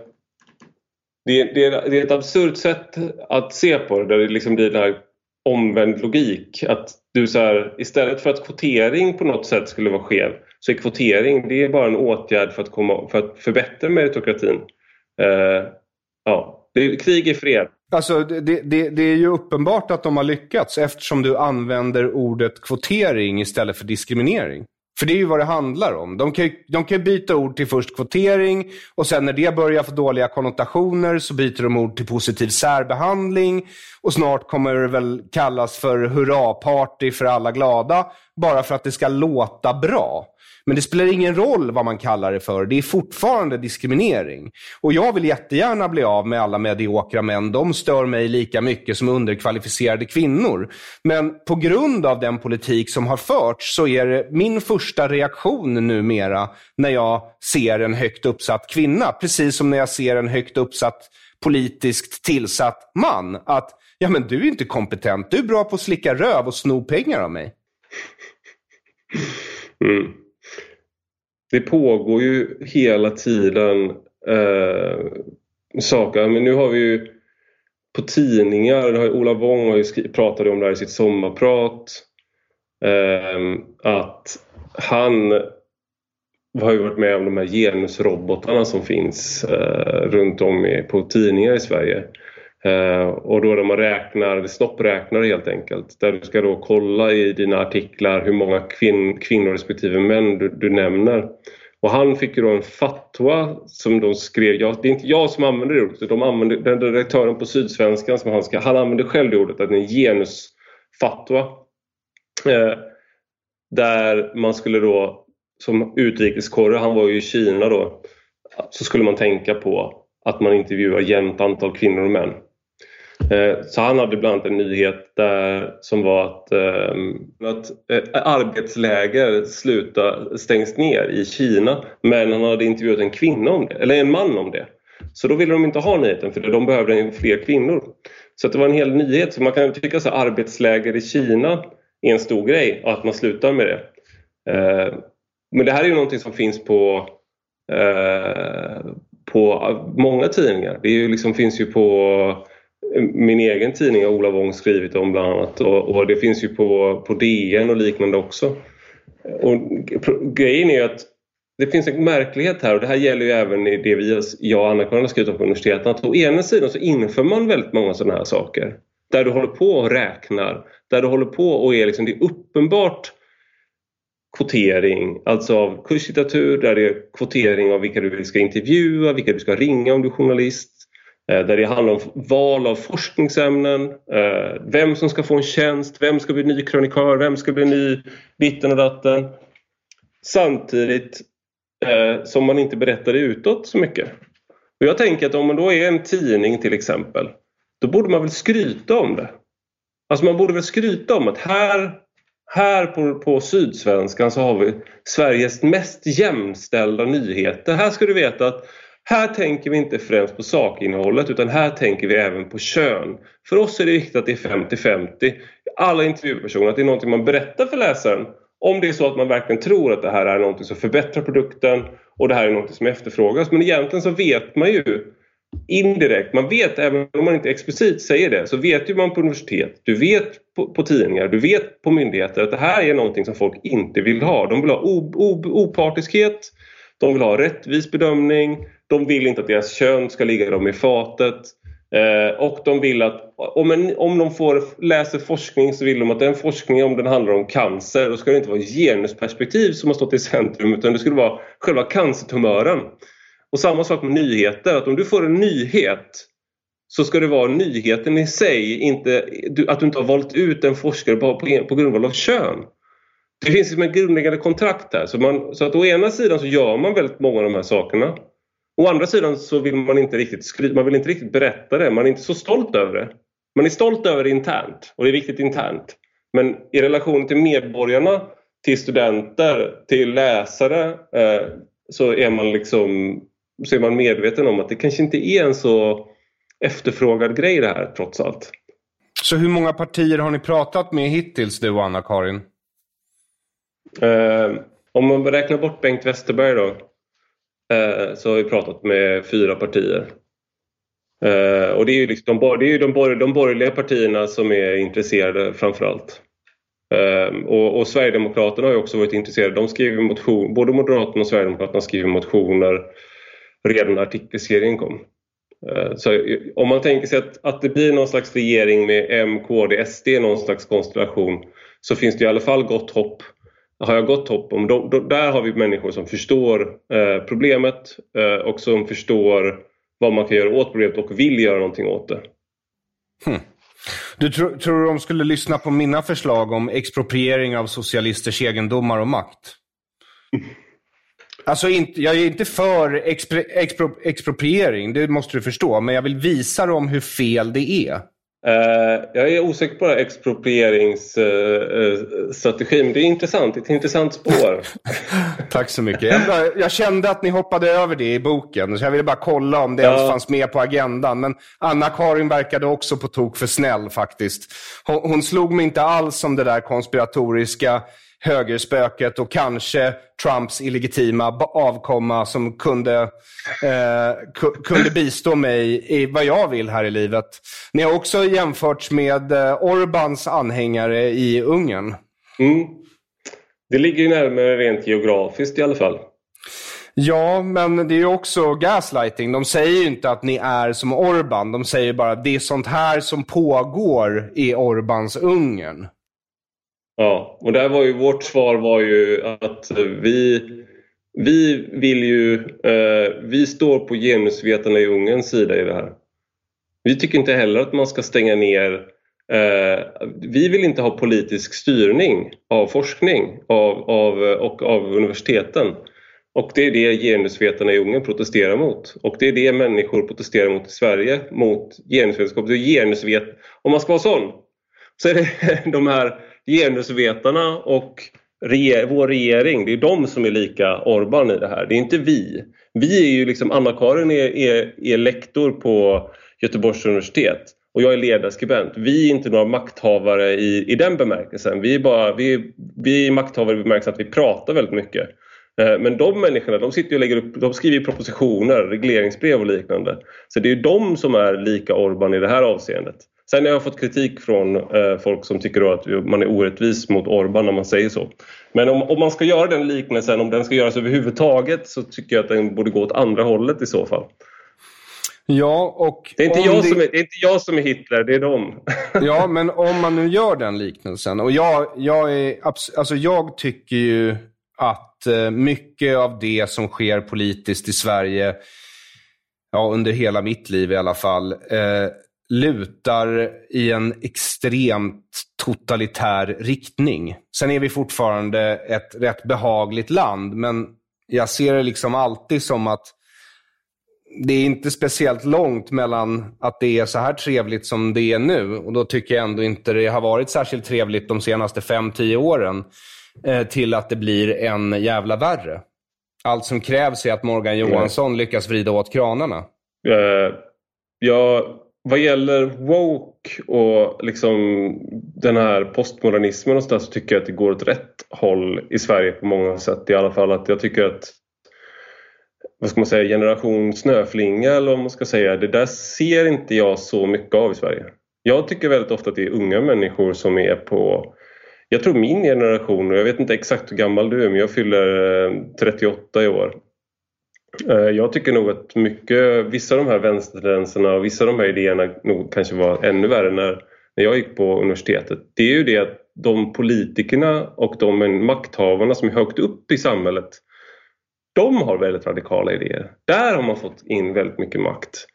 det, det, det, är ett absurt sätt att se på det där det liksom blir den här omvänd logik. Att du så här, istället för att kvotering på något sätt skulle vara skev så är kvotering det är bara en åtgärd för att, komma, för att förbättra meritokratin. Uh, ja, det är, krig är fred. Alltså, det, det, det, är ju uppenbart att de har lyckats eftersom du använder ordet kvotering istället för diskriminering. För det är ju vad det handlar om. De kan, de kan byta ord till först kvotering och sen när det börjar få dåliga konnotationer så byter de ord till positiv särbehandling. Och snart kommer det väl kallas för hurraparty för alla glada. Bara för att det ska låta bra. Men det spelar ingen roll vad man kallar det för. Det är fortfarande diskriminering. Och jag vill jättegärna bli av med alla mediokra män. De stör mig lika mycket som underkvalificerade kvinnor. Men på grund av den politik som har förts så är det min första reaktion numera när jag ser en högt uppsatt kvinna. Precis som när jag ser en högt uppsatt politiskt tillsatt man. Att ja men du är inte kompetent. Du är bra på att slicka röv och sno pengar av mig. Mm det pågår ju hela tiden eh, saker. Men nu har vi ju på tidningar, har Ola Wong har ju pratade om det här i sitt sommarprat. Eh, att han har ju varit med om de här genusrobotarna som finns eh, runt om i, på tidningar i Sverige. Eh, och då där man räknar, snoppräknar helt enkelt. Där du ska då kolla i dina artiklar hur många kvin kvinnor respektive män du, du, nämner. Och han fick ju då en fatwa som de skrev, jag, det är inte jag som använder det ordet, de använder, den redaktören på Sydsvenskan som han ska, han använder själv det ordet, att det är en genusfatwa. Eh, där man skulle då, som utrikeskorre, han var ju i Kina då, så skulle man tänka på att man intervjuar jämnt antal kvinnor och män. Eh, så han hade bland annat en nyhet där som var att, eh, att eh, arbetsläger sluta, stängs ner i Kina men han hade intervjuat en kvinna om det, eller en man om det. Så då ville de inte ha nyheten för de behövde fler kvinnor. Så det var en hel nyhet. Så man kan tycka att arbetsläger i Kina är en stor grej och att man slutar med det. Men det här är ju någonting som finns på, på många tidningar. Det är ju liksom, finns ju på min egen tidning har Ola Wong skrivit om bland annat och, och, det finns ju på, på DN och liknande också. Och grejen är ju att det finns en märklighet här och det här gäller ju även i det vi, jag och Anna-Karin har skrivit om på universiteten. Att å ena sidan så inför man väldigt många sådana här saker. Där du håller på och räknar, där du håller på och är liksom, det är uppenbart kvotering, alltså av kurslitteratur, där det är kvotering av vilka du ska intervjua, vilka du ska ringa om du är journalist. Eh, där det handlar om val av forskningsämnen, eh, vem som ska få en tjänst, vem ska bli ny krönikör, vem ska bli ny ditten och datten. Samtidigt eh, som man inte berättar det utåt så mycket. Och jag tänker att om man då är en tidning till exempel, då borde man väl skryta om det. Alltså man borde väl skryta om att här, här på, på Sydsvenskan så har vi Sveriges mest jämställda nyheter. Här ska du veta att här tänker vi inte främst på sakinnehållet utan här tänker vi även på kön. För oss är det viktigt att det är 50-50. Alla intervjupersoner, att det är någonting man berättar för läsaren. Om det är så att man verkligen tror att det här är någonting som förbättrar produkten och det här är någonting som efterfrågas. Men egentligen så vet man ju indirekt, man vet även om man inte explicit säger det, så vet ju man på universitet, du vet på, på tidningar, du vet på myndigheter att det här är någonting som folk inte vill ha. De vill ha opartiskhet, de vill ha rättvis bedömning, de vill inte att deras kön ska ligga dem i fatet. Eh, och de vill att om, en, om de får, läser forskning så vill de att den forskningen, om den handlar om cancer, då ska det inte vara genusperspektiv som har stått i centrum utan det skulle vara själva cancertumören. Och samma sak med nyheter, att om du får en nyhet så ska det vara nyheten i sig, inte, att du inte har valt ut en forskare på, på, på grundval av kön. Det finns liksom en grundläggande kontrakt här. Så, man, så att å ena sidan så gör man väldigt många av de här sakerna. Å andra sidan så vill man inte riktigt skryta, man vill inte riktigt berätta det. Man är inte så stolt över det. Man är stolt över det internt och det är viktigt internt. Men i relation till medborgarna, till studenter, till läsare eh, så är man liksom så är man medveten om att det kanske inte är en så efterfrågad grej det här trots allt. Så hur många partier har ni pratat med hittills du och Anna-Karin? Eh, om man räknar bort Bengt Westerberg då Eh, så har vi pratat med fyra partier. Eh, och det är ju liksom de, det är de, borg, de borgerliga partierna som är intresserade framförallt. Um, och, och Sverigedemokraterna har också varit intresserade. De skriver motion, både Moderaterna och Sverigedemokraterna skriver motioner redan när artikelserien kom. Eh, så om man tänker sig att, att det blir någon slags regering med M, KD, SD, någon slags konstellation så finns det i alla fall gott hopp. Har jag gott hopp om. De, de, där har vi människor som förstår eh, problemet eh, och som förstår vad man kan göra åt problemet och vill göra någonting åt det. Hmm. Du tro, tror du de skulle lyssna på mina förslag om expropriering av socialisters egendomar och makt? Alltså, inte, jag är inte för expro, expropriering, det måste du förstå. Men jag vill visa dem hur fel det är. Uh, jag är osäker på exproprieringsstrategin, uh, det är intressant. Ett intressant spår. Tack så mycket. Jag, jag, kände att ni hoppade över det i boken, så jag ville bara kolla om det ja. ens fanns med på agendan. Men Anna-Karin verkade också på tok för snäll faktiskt. Hon, hon slog mig inte alls om det där konspiratoriska högerspöket och kanske Trumps illegitima avkomma som kunde, eh, kunde bistå mig i vad jag vill här i livet. Ni har också jämförts med eh, Orbans anhängare i Ungern. Mm. Det ligger ju närmare rent geografiskt i alla fall. Ja, men det är ju också gaslighting. De säger ju inte att ni är som Orban. De säger bara att det är sånt här som pågår i Orbans Ungern. Ja, och där var ju vårt svar var ju att vi, vi vill ju, eh, vi står på genusvetarna i Ungerns sida i det här. Vi tycker inte heller att man ska stänga ner eh, vi vill inte ha politisk styrning av forskning av, av, och av universiteten. Och det är det genusvetarna i Ungern protesterar mot. Och det är det människor protesterar mot i Sverige, mot genusvetenskap. Det är genusvet... Om man ska vara sån, så är det de här genusvetarna och reger vår regering, det är de som är lika Orban i det här. Det är inte vi. Vi är ju liksom, Anna-Karin är, är, är lektor på Göteborgs universitet och jag är ledarskribent. Vi är inte några makthavare i, i den bemärkelsen. Vi är, bara, vi, vi är makthavare i bemärkelsen att vi pratar väldigt mycket. Eh, men de människorna de sitter och lägger upp, de skriver propositioner, regleringsbrev och liknande. Så det är de som är lika Orban i det här avseendet. Sen har jag fått kritik från eh, folk som tycker att man är orättvis mot Orban när man säger så. Men om, om, man ska göra den liknelsen, om den ska göras överhuvudtaget så tycker jag att den borde gå åt andra hållet i så fall. Ja, och... Det är inte, jag, det... Som är, det är inte jag som är Hitler, det är de. ja, men om man nu gör den liknelsen. Och jag, jag, är, alltså jag tycker ju att eh, mycket av det som sker politiskt i Sverige, ja, under hela mitt liv i alla fall, eh, lutar i en extremt totalitär riktning. Sen är vi fortfarande ett rätt behagligt land, men jag ser det liksom alltid som att det är inte speciellt långt mellan att det är så här trevligt som det är nu. Och då tycker jag ändå inte det har varit särskilt trevligt de senaste 5-10 åren. Eh, till att det blir en jävla värre. Allt som krävs är att Morgan Johansson lyckas vrida åt kranarna. Uh, jag vad gäller woke och liksom den här postmodernismen och så, där, så tycker jag att det går åt rätt håll i Sverige på många sätt i alla fall. Att jag tycker att vad ska man säga, generation snöflinga eller vad man ska säga, det där ser inte jag så mycket av i Sverige. Jag tycker väldigt ofta att det är unga människor som är på jag tror min generation, och jag vet inte exakt hur gammal du är men jag fyller eh, 38 i år. Eh, jag tycker nog att mycket, vissa av de här vänstertendenserna och vissa av de här idéerna nog kanske var ännu värre när, när jag gick på universitetet. Det är ju det att de politikerna och de makthavarna som är högt upp i samhället de har väldigt radikala idéer. Där har man fått in väldigt mycket makt.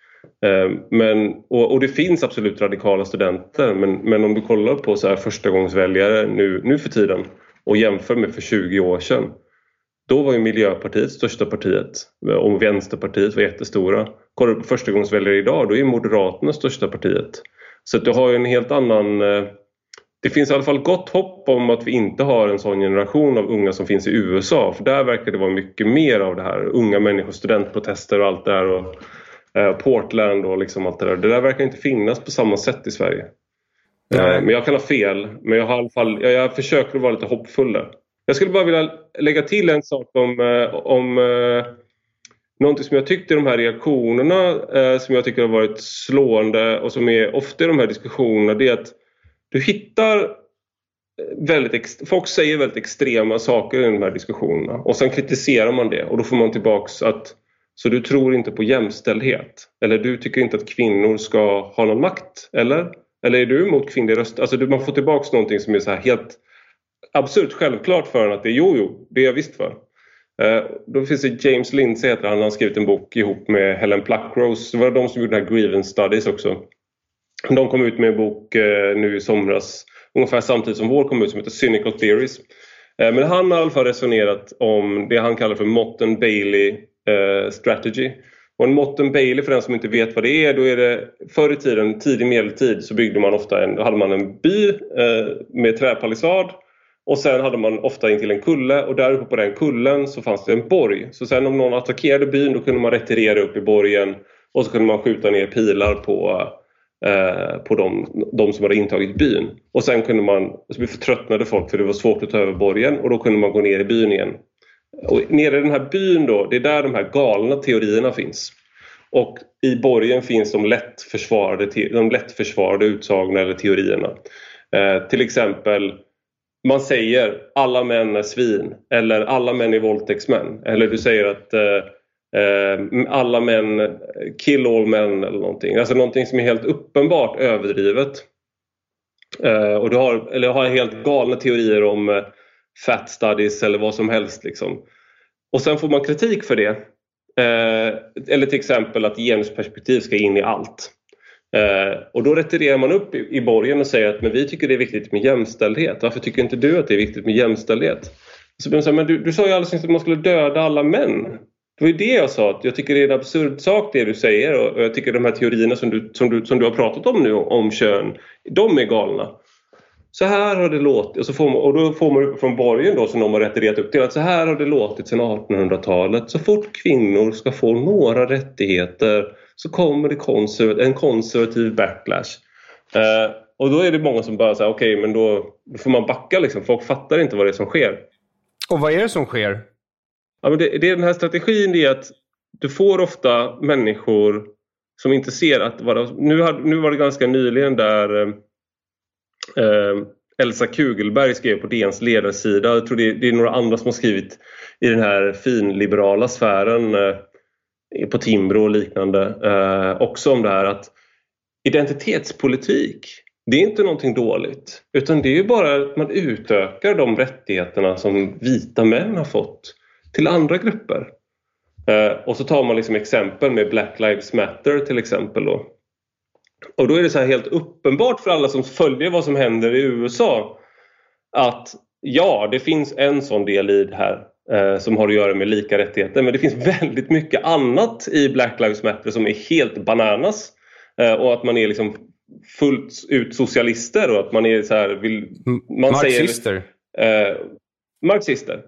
Eh, men, och, och, det finns absolut radikala studenter men, men om du kollar på så här förstagångsväljare nu, nu för tiden och jämför med för 20 år sedan då var ju Miljöpartiet största partiet och Vänsterpartiet var jättestora. Kollar du på förstagångsväljare idag då är Moderaterna största partiet. Så att du har en helt annan... Eh, det finns i alla fall gott hopp om att vi inte har en sån generation av unga som finns i USA för där verkar det vara mycket mer av det här. Unga människor, studentprotester och allt det där och eh, Portland och liksom allt det där. Det där verkar inte finnas på samma sätt i Sverige. Nej. Men jag kan ha fel. Men jag har i alla fall, jag, jag försöker vara lite hoppfull där. Jag skulle bara vilja lägga till en sak om, eh, om eh, någonting som jag tyckte i de här reaktionerna eh, som jag tycker har varit slående och som är ofta i de här diskussionerna det är att du hittar eh, väldigt, folk säger väldigt extrema saker i de här diskussionerna och sen kritiserar man det och då får man tillbaks att så du tror inte på jämställdhet eller du tycker inte att kvinnor ska ha någon makt eller? Eller är du emot kvinnlig röst? Alltså man får tillbaks någonting som är så här helt absurt självklart för att det är jo, jo, det är jag visst för. Eh, då finns det James Lindsay heter han, han har skrivit en bok ihop med Helen Pluckrose. Det var de som gjorde den här Grievance Studies också. De kom ut med en bok eh, nu i somras ungefär samtidigt som vår kom ut som heter Cynical Theories. Eh, men han har i alla fall resonerat om det han kallar för Motten Bailey Strategy. Och en Motten Bailey för den som inte vet vad det är, då är det förr i tiden, tidig medeltid, så byggde man ofta en, då hade man en by med träpalissad och sen hade man ofta in till en kulle och där uppe på den kullen så fanns det en borg. Så sen om någon attackerade byn då kunde man retirera upp i borgen och så kunde man skjuta ner pilar på, eh, på de, de, som hade intagit byn. Och sen kunde man, så förtröttnade folk för det var svårt att ta över borgen och då kunde man gå ner i byn igen. Och nere i den här byn då, det är där de här galna teorierna finns. Och i borgen finns de lätt försvarade, de lätt försvarade utsagorna eller teorierna. Eh, till exempel man säger alla män är svin eller alla män är våldtäktsmän. Eller du säger att eh, eh, alla män, kill all men eller någonting. Alltså någonting som är helt uppenbart överdrivet. Eh, och du har, eller har helt galna teorier om eh, fat studies eller vad som helst. Liksom. Och sen får man kritik för det. Eh, eller till exempel att genusperspektiv ska in i allt. Eh, och då retirerar man upp i, i borgen och säger att men vi tycker det är viktigt med jämställdhet. Varför tycker inte du att det är viktigt med jämställdhet? Så man säger, men du, du sa ju alldeles nyss att man skulle döda alla män. Det var ju det jag sa, att jag tycker det är en absurd sak det du säger och, och jag tycker de här teorierna som du, som, du, som du har pratat om nu om kön, de är galna. Så här har det låtit, och, så får man, och då får man från borgen då som de har retirerat upp till att så här har det låtit sedan 1800-talet. Så fort kvinnor ska få några rättigheter så kommer det konservat en konservativ backlash. Eh, och då är det många som bara säger okej okay, men då, då, får man backa liksom. Folk fattar inte vad det är som sker. Och vad är det som sker? Ja, men det, det är den här strategin det är att du får ofta människor som inte ser att vara, nu, har, nu var det ganska nyligen där eh, Elsa Kugelberg skrev på DNs ledarsida. Jag tror det, det, är några andra som har skrivit i den här finliberala sfären eh, Eh, på Timbro och liknande eh, också om det här att identitetspolitik det är inte någonting dåligt utan det är ju bara att man utökar de rättigheterna som vita män har fått till andra grupper. Eh, och så tar man liksom exempel med Black Lives Matter till exempel. Då. Och då är det så helt uppenbart för alla som följer vad som händer i USA att ja, det finns en sån del i det här som har att göra med lika rättigheter. Men det finns väldigt mycket annat i Black Lives Matter som är helt bananas. Eh, och att man är liksom fullt ut socialister och att man är så här... Vill, man marxister? Säger, eh, marxister.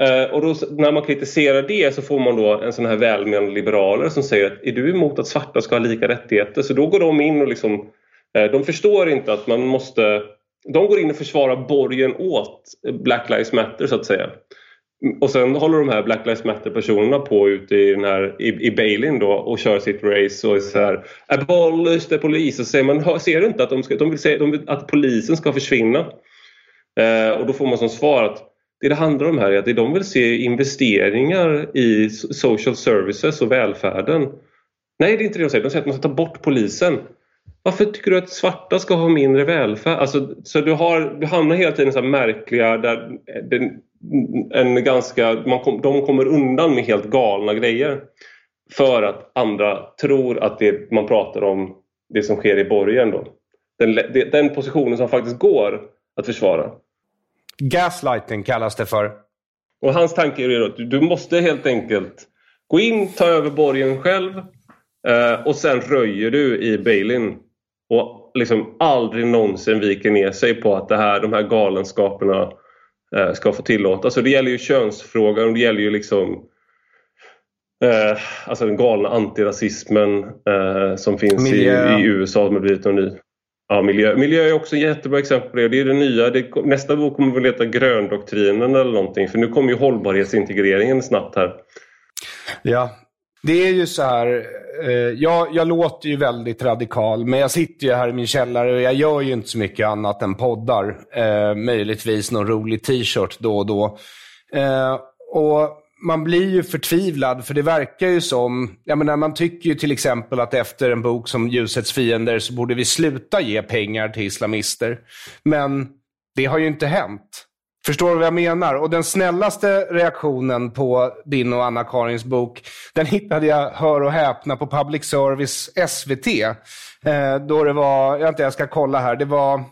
Eh, och då, när man kritiserar det så får man då en sån här välmenande liberaler som säger att är du emot att svarta ska ha lika rättigheter? Så då går de in och liksom... Eh, de förstår inte att man måste... De går in och försvarar borgen åt Black Lives Matter så att säga. Och sen håller de här Black Lives Matter-personerna på ute i, den här, i, i Bailin då och kör sitt race och är så här Abolish the police och säger man ser du inte att de, ska, de, vill säga, de vill att polisen ska försvinna? Eh, och då får man som svar att det det handlar om här är att de vill se investeringar i social services och välfärden. Nej, det är inte det de säger. De säger att man ska ta bort polisen. Varför tycker du att svarta ska ha mindre välfärd? Alltså, så du, har, du hamnar hela tiden i så märkliga där eh, den, en ganska, man kom, de kommer undan med helt galna grejer. för att andra tror att det man pratar om det som sker i borgen då. Den, den positionen som faktiskt går att försvara. Gaslighting kallas det för. Och hans tanke är att du måste helt enkelt gå in, ta över borgen själv eh, och sen röjer du i bailin. Och liksom aldrig någonsin viker ner sig på att det här, de här galenskaperna ska få tillåtas. Så det gäller ju könsfrågan och det gäller ju liksom eh, alltså den galna antirasismen eh, som finns i, i, USA som har blivit en ny Ja, miljö. miljö är också ett jättebra exempel på det. Det är det nya. Det, nästa bok kommer väl heta Gröndoktrinen eller någonting. För nu kommer ju hållbarhetsintegreringen snabbt här. Ja, det är ju så här. Eh, jag, jag låter ju väldigt radikal, men jag sitter ju här i min källare och jag gör ju inte så mycket annat än poddar. Eh, möjligtvis någon rolig t-shirt då och då. Eh, och man blir ju förtvivlad, för det verkar ju som... Jag menar, man tycker ju till exempel att efter en bok som Ljusets fiender så borde vi sluta ge pengar till islamister. Men det har ju inte hänt. Förstår du vad jag menar? Och den snällaste reaktionen på din och Anna-Karins bok, den hittade jag, hör och häpna, på Public Service SVT. Eh, då det var, jag, inte, jag ska kolla här, det var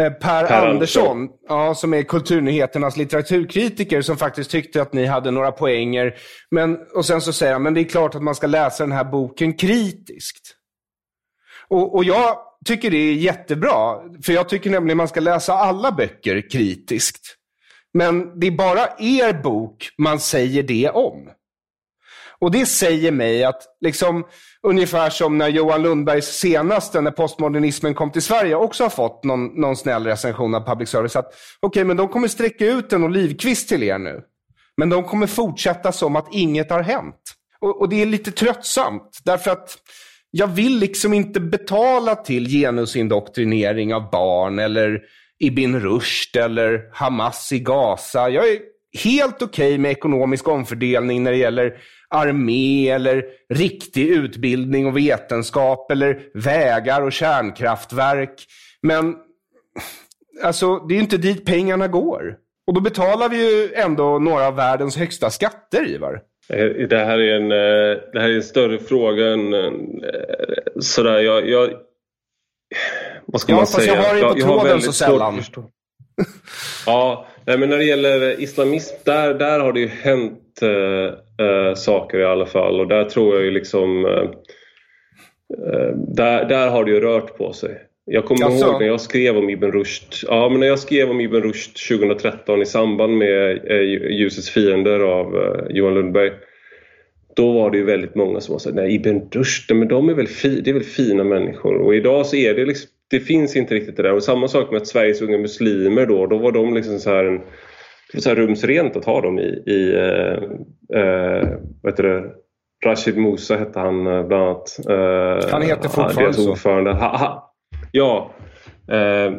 Eh, per, per Andersson, ja, som är Kulturnyheternas litteraturkritiker, som faktiskt tyckte att ni hade några poänger. Men, och sen så säger han, men det är klart att man ska läsa den här boken kritiskt. Och, och jag tycker det är jättebra, för jag tycker nämligen man ska läsa alla böcker kritiskt. Men det är bara er bok man säger det om. Och det säger mig att, liksom, ungefär som när Johan Lundbergs senaste, när postmodernismen kom till Sverige, också har fått någon, någon snäll recension av public service. Att okej, okay, men de kommer sträcka ut en olivkvist till er nu. Men de kommer fortsätta som att inget har hänt. Och, och det är lite tröttsamt, därför att jag vill liksom inte betala till genusindoktrinering av barn eller Ibn Rushd eller Hamas i Gaza. Jag är helt okej okay med ekonomisk omfördelning när det gäller armé eller riktig utbildning och vetenskap eller vägar och kärnkraftverk. Men alltså, det är ju inte dit pengarna går. Och då betalar vi ju ändå några av världens högsta skatter, Ivar. Det här är en, eh, det här är en större fråga än eh, sådär. Jag, jag, vad ska ja, man säga? jag har ju på tråden så sällan. ja, men när det gäller islamism, där, där har det ju hänt eh, eh, saker i alla fall och där tror jag ju liksom eh, eh där, där har det ju rört på sig. Jag kommer alltså. ihåg när jag skrev om Ibn Rushd, ja, men när jag skrev om Ibn Rushd 2013 i samband med eh, Ljusets fiender av eh, Johan Lundberg. Då var det ju väldigt många som sa nej Ibn Rushd, men de är väl, fi, det är väl fina människor. Och idag så är det liksom, det finns inte riktigt det där. Och samma sak med att Sveriges unga muslimer då, då var de liksom så här en så här rumsrent att ha dem i, i eh, eh, vad heter det? Rashid Musa hette han eh, bland annat. Eh, han heter fortfarande så. Ordförande. Ha, ha, ja. Eh,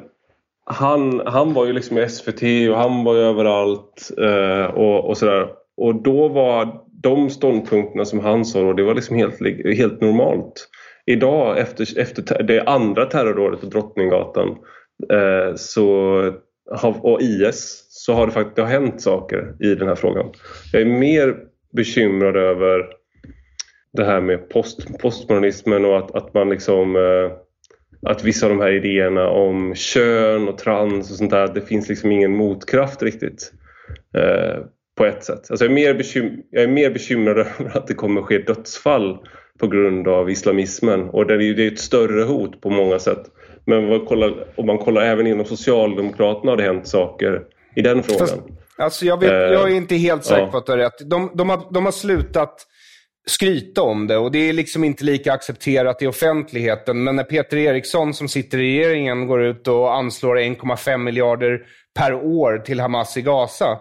han, han var ju liksom i SVT och han var ju överallt eh, och, och sådär. Och då var de ståndpunkterna som han sa då, det var liksom helt, helt normalt. Idag efter, efter det andra terrordådet på Drottninggatan eh, så och IS så har det faktiskt det har hänt saker i den här frågan. Jag är mer bekymrad över det här med post, postmodernismen och att, att man liksom eh, att vissa av de här idéerna om kön och trans och sånt där, det finns liksom ingen motkraft riktigt. Eh, på ett sätt. Alltså jag, är mer bekym jag är mer bekymrad över att det kommer ske dödsfall på grund av islamismen och det är ju ett större hot på många sätt. Men om man kollar även inom Socialdemokraterna har det hänt saker i den frågan. Fast, alltså jag, vet, jag, är inte helt säker på att du har rätt. De, de, har, de har slutat skryta om det och det är liksom inte lika accepterat i offentligheten. Men när Peter Eriksson som sitter i regeringen går ut och anslår 1,5 miljarder per år till Hamas i Gaza.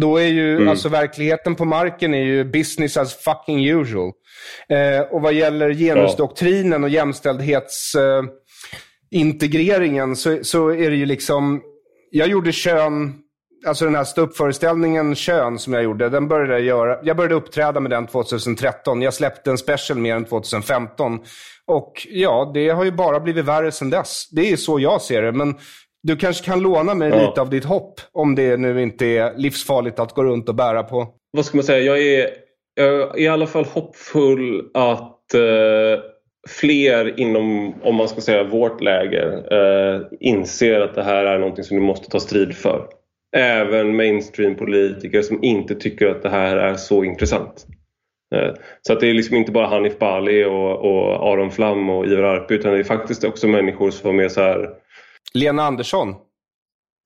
Då är ju, mm. alltså verkligheten på marken är ju business as fucking usual. Eh, och vad gäller genusdoktrinen och jämställdhetsintegreringen eh, så, så är det ju liksom jag gjorde kön, alltså den här ståuppföreställningen Kön som jag gjorde, den började jag göra. Jag började uppträda med den 2013. Jag släppte en special med den 2015. Och ja, det har ju bara blivit värre sedan dess. Det är så jag ser det. Men du kanske kan låna mig ja. lite av ditt hopp, om det nu inte är livsfarligt att gå runt och bära på. Vad ska man säga? Jag är jag är i alla fall hoppfull att eh, fler inom, om man ska säga vårt läger, eh, inser att det här är någonting som vi måste ta strid för. Även mainstream-politiker som inte tycker att det här är så intressant. Eh, så att det är liksom inte bara Hanif Bali och, och Aron Flam och Ivar Arpi utan det är faktiskt också människor som är så här... Lena Andersson.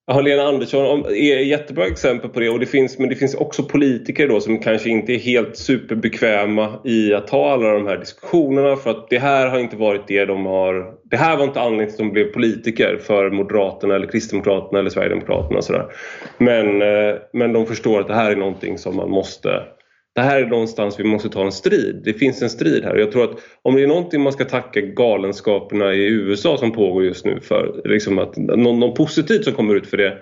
Ja, Lena Andersson är ett jättebra exempel på det. Och det finns, men det finns också politiker då som kanske inte är helt superbekväma i att ta alla de här diskussionerna för att det här har inte varit det de har... Det här var inte anledningen till att de blev politiker för Moderaterna eller Kristdemokraterna eller Sverigedemokraterna och sådär. Men, eh, men de förstår att det här är någonting som man måste det här är någonstans vi måste ta en strid. Det finns en strid här. Jag tror att om det är någonting man ska tacka galenskaperna i USA som pågår just nu för, liksom att någon, någon positivt som kommer ut för det,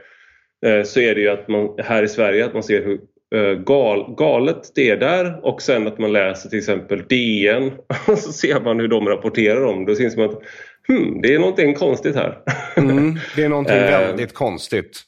eh, så är det ju att man här i Sverige att man ser hur eh, gal, galet det är där och sen att man läser till exempel DN och så ser man hur de rapporterar om det. Då syns som att hmm, det är någonting konstigt här. Mm, det är någonting eh, väldigt konstigt.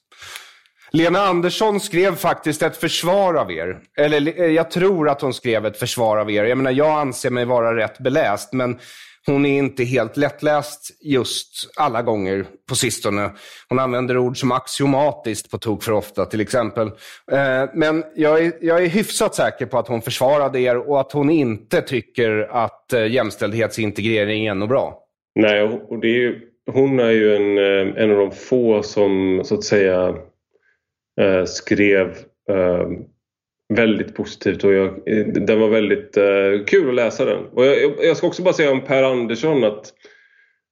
Lena Andersson skrev faktiskt ett försvar av er. Eller eh, jag tror att hon skrev ett försvar av er. Jag menar, jag anser mig vara rätt beläst, men hon är inte helt lättläst just alla gånger på sistone. Hon använder ord som axiomatiskt på tok för ofta till exempel. Eh, men jag är, jag är hyfsat säker på att hon försvarade er och att hon inte tycker att eh, jämställdhetsintegrering är något bra. Nej, och det är ju, hon är ju en, en av de få som så att säga eh, skrev eh, väldigt positivt och jag, eh, den var väldigt eh, kul att läsa den. Och jag, jag, ska också bara säga om Per Andersson att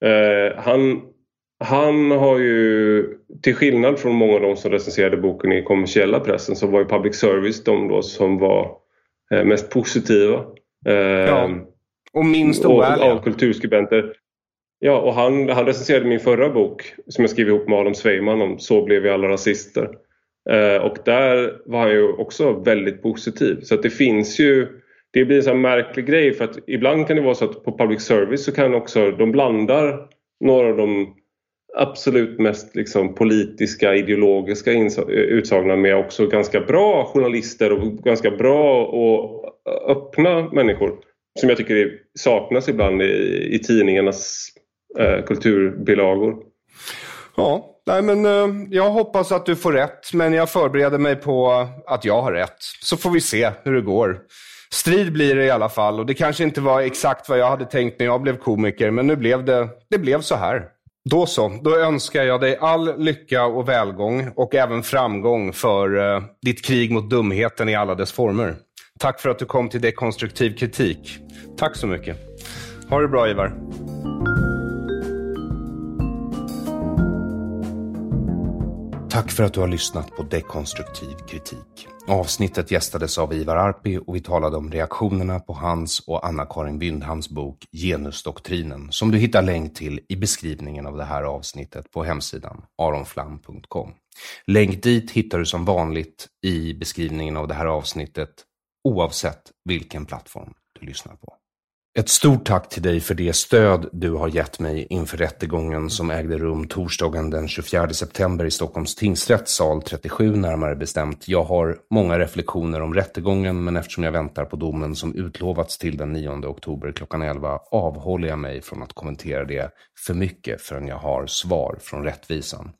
eh, han, han har ju till skillnad från många av de som recenserade boken i kommersiella pressen så var ju public service de då som var eh, mest positiva. ja. Och minst oärliga. Av kulturskribenter. Ja, och han, han recenserade min förra bok som jag skrev ihop med Adam Sveiman om Så blev vi alla rasister. Eh, och där var han ju också väldigt positiv. Så att det finns ju det blir en sån märklig grej för att ibland kan det vara så att på public service så kan också de blandar några av de absolut mest liksom, politiska, ideologiska eh, utsagorna med också ganska bra journalister och ganska bra och öppna människor som jag tycker saknas ibland i, i tidningarnas eh, kulturbilagor. Ja, Nej, men eh, jag hoppas att du får rätt, men jag förbereder mig på att jag har rätt. Så får vi se hur det går. Strid blir det i alla fall och det kanske inte var exakt vad jag hade tänkt när jag blev komiker, men nu blev det, det blev så här. Då så, då önskar jag dig all lycka och välgång och även framgång för eh, ditt krig mot dumheten i alla dess former. Tack för att du kom till Dekonstruktiv kritik. Tack så mycket. Ha det bra Ivar. Tack för att du har lyssnat på Dekonstruktiv kritik. Avsnittet gästades av Ivar Arpi och vi talade om reaktionerna på hans och Anna-Karin Wyndhams bok Genusdoktrinen som du hittar länk till i beskrivningen av det här avsnittet på hemsidan aronflam.com. Länk dit hittar du som vanligt i beskrivningen av det här avsnittet oavsett vilken plattform du lyssnar på. Ett stort tack till dig för det stöd du har gett mig inför rättegången som ägde rum torsdagen den 24 september i Stockholms tingsrätt, sal 37 närmare bestämt. Jag har många reflektioner om rättegången, men eftersom jag väntar på domen som utlovats till den 9 oktober klockan 11 avhåller jag mig från att kommentera det för mycket förrän jag har svar från rättvisan.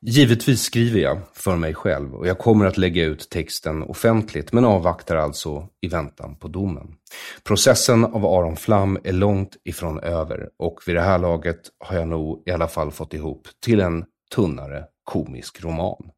Givetvis skriver jag för mig själv och jag kommer att lägga ut texten offentligt men avvaktar alltså i väntan på domen. Processen av Aron Flam är långt ifrån över och vid det här laget har jag nog i alla fall fått ihop till en tunnare komisk roman.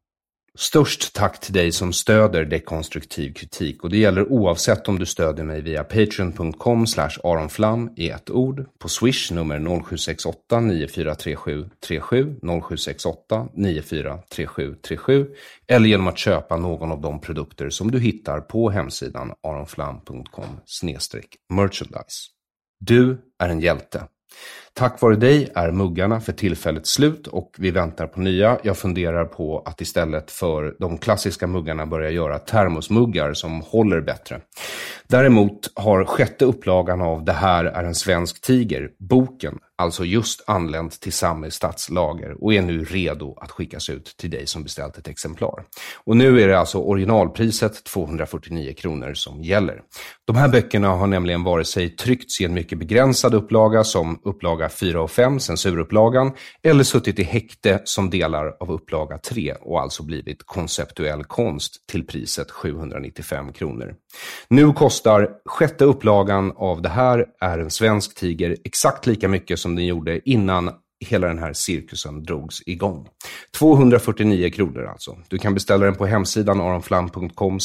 Störst tack till dig som stöder dekonstruktiv kritik och det gäller oavsett om du stöder mig via patreon.com aronflam i ett ord, på swish nummer 0768 9437 37 0768 943737 eller genom att köpa någon av de produkter som du hittar på hemsidan aronflam.com merchandise. Du är en hjälte. Tack vare dig är muggarna för tillfället slut och vi väntar på nya. Jag funderar på att istället för de klassiska muggarna börja göra termosmuggar som håller bättre. Däremot har sjätte upplagan av Det här är en svensk tiger, boken, alltså just anlänt till Samme stadslager och är nu redo att skickas ut till dig som beställt ett exemplar. Och nu är det alltså originalpriset 249 kronor som gäller. De här böckerna har nämligen vare sig tryckts i en mycket begränsad upplaga som upplaga 4 och 5, censurupplagan, eller suttit i häkte som delar av upplaga 3 och alltså blivit konceptuell konst till priset 795 kronor. Nu kostar sjätte upplagan av det här är en svensk tiger exakt lika mycket som den gjorde innan hela den här cirkusen drogs igång. 249 kronor alltså. Du kan beställa den på hemsidan aronflam.com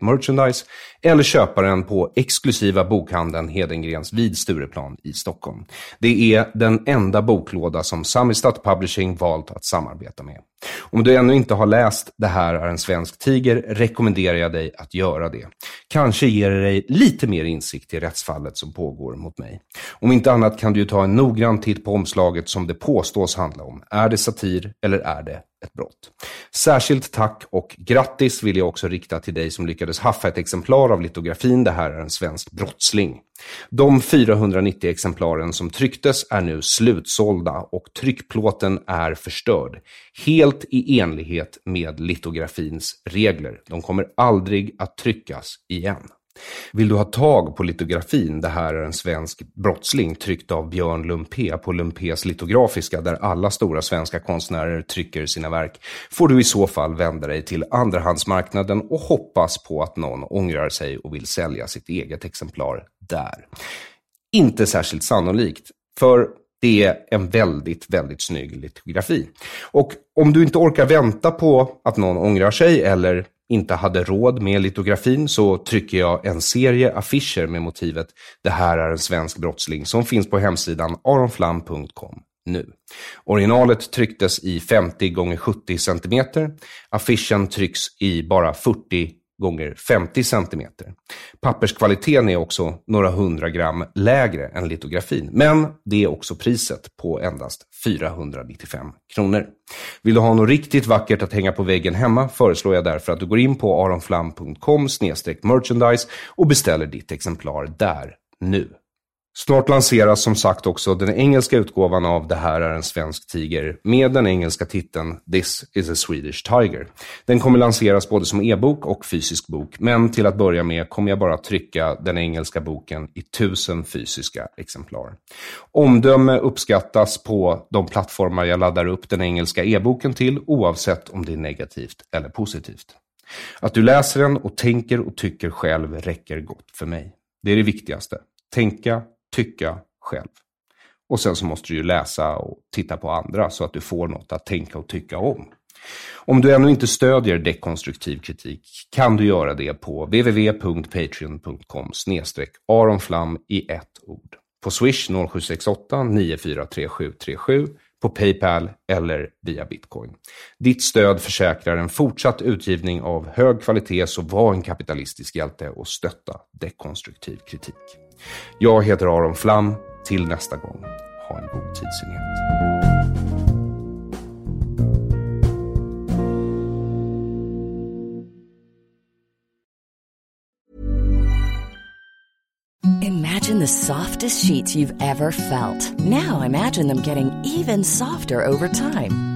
merchandise eller köpa den på exklusiva bokhandeln Hedengrens vid Stureplan i Stockholm. Det är den enda boklåda som Samistat Publishing valt att samarbeta med. Om du ännu inte har läst Det här är en svensk tiger rekommenderar jag dig att göra det. Kanske ger det dig lite mer insikt i rättsfallet som pågår mot mig. Om inte annat kan du ju ta en noggrann titt på omslaget som det påstås handla om. Är det satir eller är det ett brott? Särskilt tack och grattis vill jag också rikta till dig som lyckades haffa ett exemplar av litografin Det här är en svensk brottsling. De 490 exemplaren som trycktes är nu slutsålda och tryckplåten är förstörd. Helt i enlighet med litografins regler. De kommer aldrig att tryckas igen. Vill du ha tag på litografin, det här är en svensk brottsling tryckt av Björn Lumpé på Lumpés litografiska där alla stora svenska konstnärer trycker sina verk, får du i så fall vända dig till andrahandsmarknaden och hoppas på att någon ångrar sig och vill sälja sitt eget exemplar där. Inte särskilt sannolikt, för det är en väldigt, väldigt snygg litografi. Och om du inte orkar vänta på att någon ångrar sig eller inte hade råd med litografin så trycker jag en serie affischer med motivet Det här är en svensk brottsling som finns på hemsidan aronflam.com nu. Originalet trycktes i 50 x 70 cm. Affischen trycks i bara 40 gånger 50 cm. Papperskvaliteten är också några hundra gram lägre än litografin, men det är också priset på endast 495 kronor. Vill du ha något riktigt vackert att hänga på väggen hemma föreslår jag därför att du går in på aronflam.com merchandise och beställer ditt exemplar där nu. Snart lanseras som sagt också den engelska utgåvan av Det här är en svensk tiger med den engelska titeln This is a Swedish Tiger. Den kommer lanseras både som e-bok och fysisk bok, men till att börja med kommer jag bara trycka den engelska boken i tusen fysiska exemplar. Omdöme uppskattas på de plattformar jag laddar upp den engelska e-boken till, oavsett om det är negativt eller positivt. Att du läser den och tänker och tycker själv räcker gott för mig. Det är det viktigaste. Tänka, tycka själv. Och sen så måste du ju läsa och titta på andra så att du får något att tänka och tycka om. Om du ännu inte stödjer dekonstruktiv kritik kan du göra det på www.patreon.com aronflam i ett ord. På Swish 0768 943737, på Paypal eller via bitcoin. Ditt stöd försäkrar en fortsatt utgivning av hög kvalitet så var en kapitalistisk hjälte och stötta dekonstruktiv kritik. Jag heter Aron Flam. Till nästa gång, ha en god tidsenhet. Imagine the softest sheets you've ever felt. Now imagine them getting even softer over time.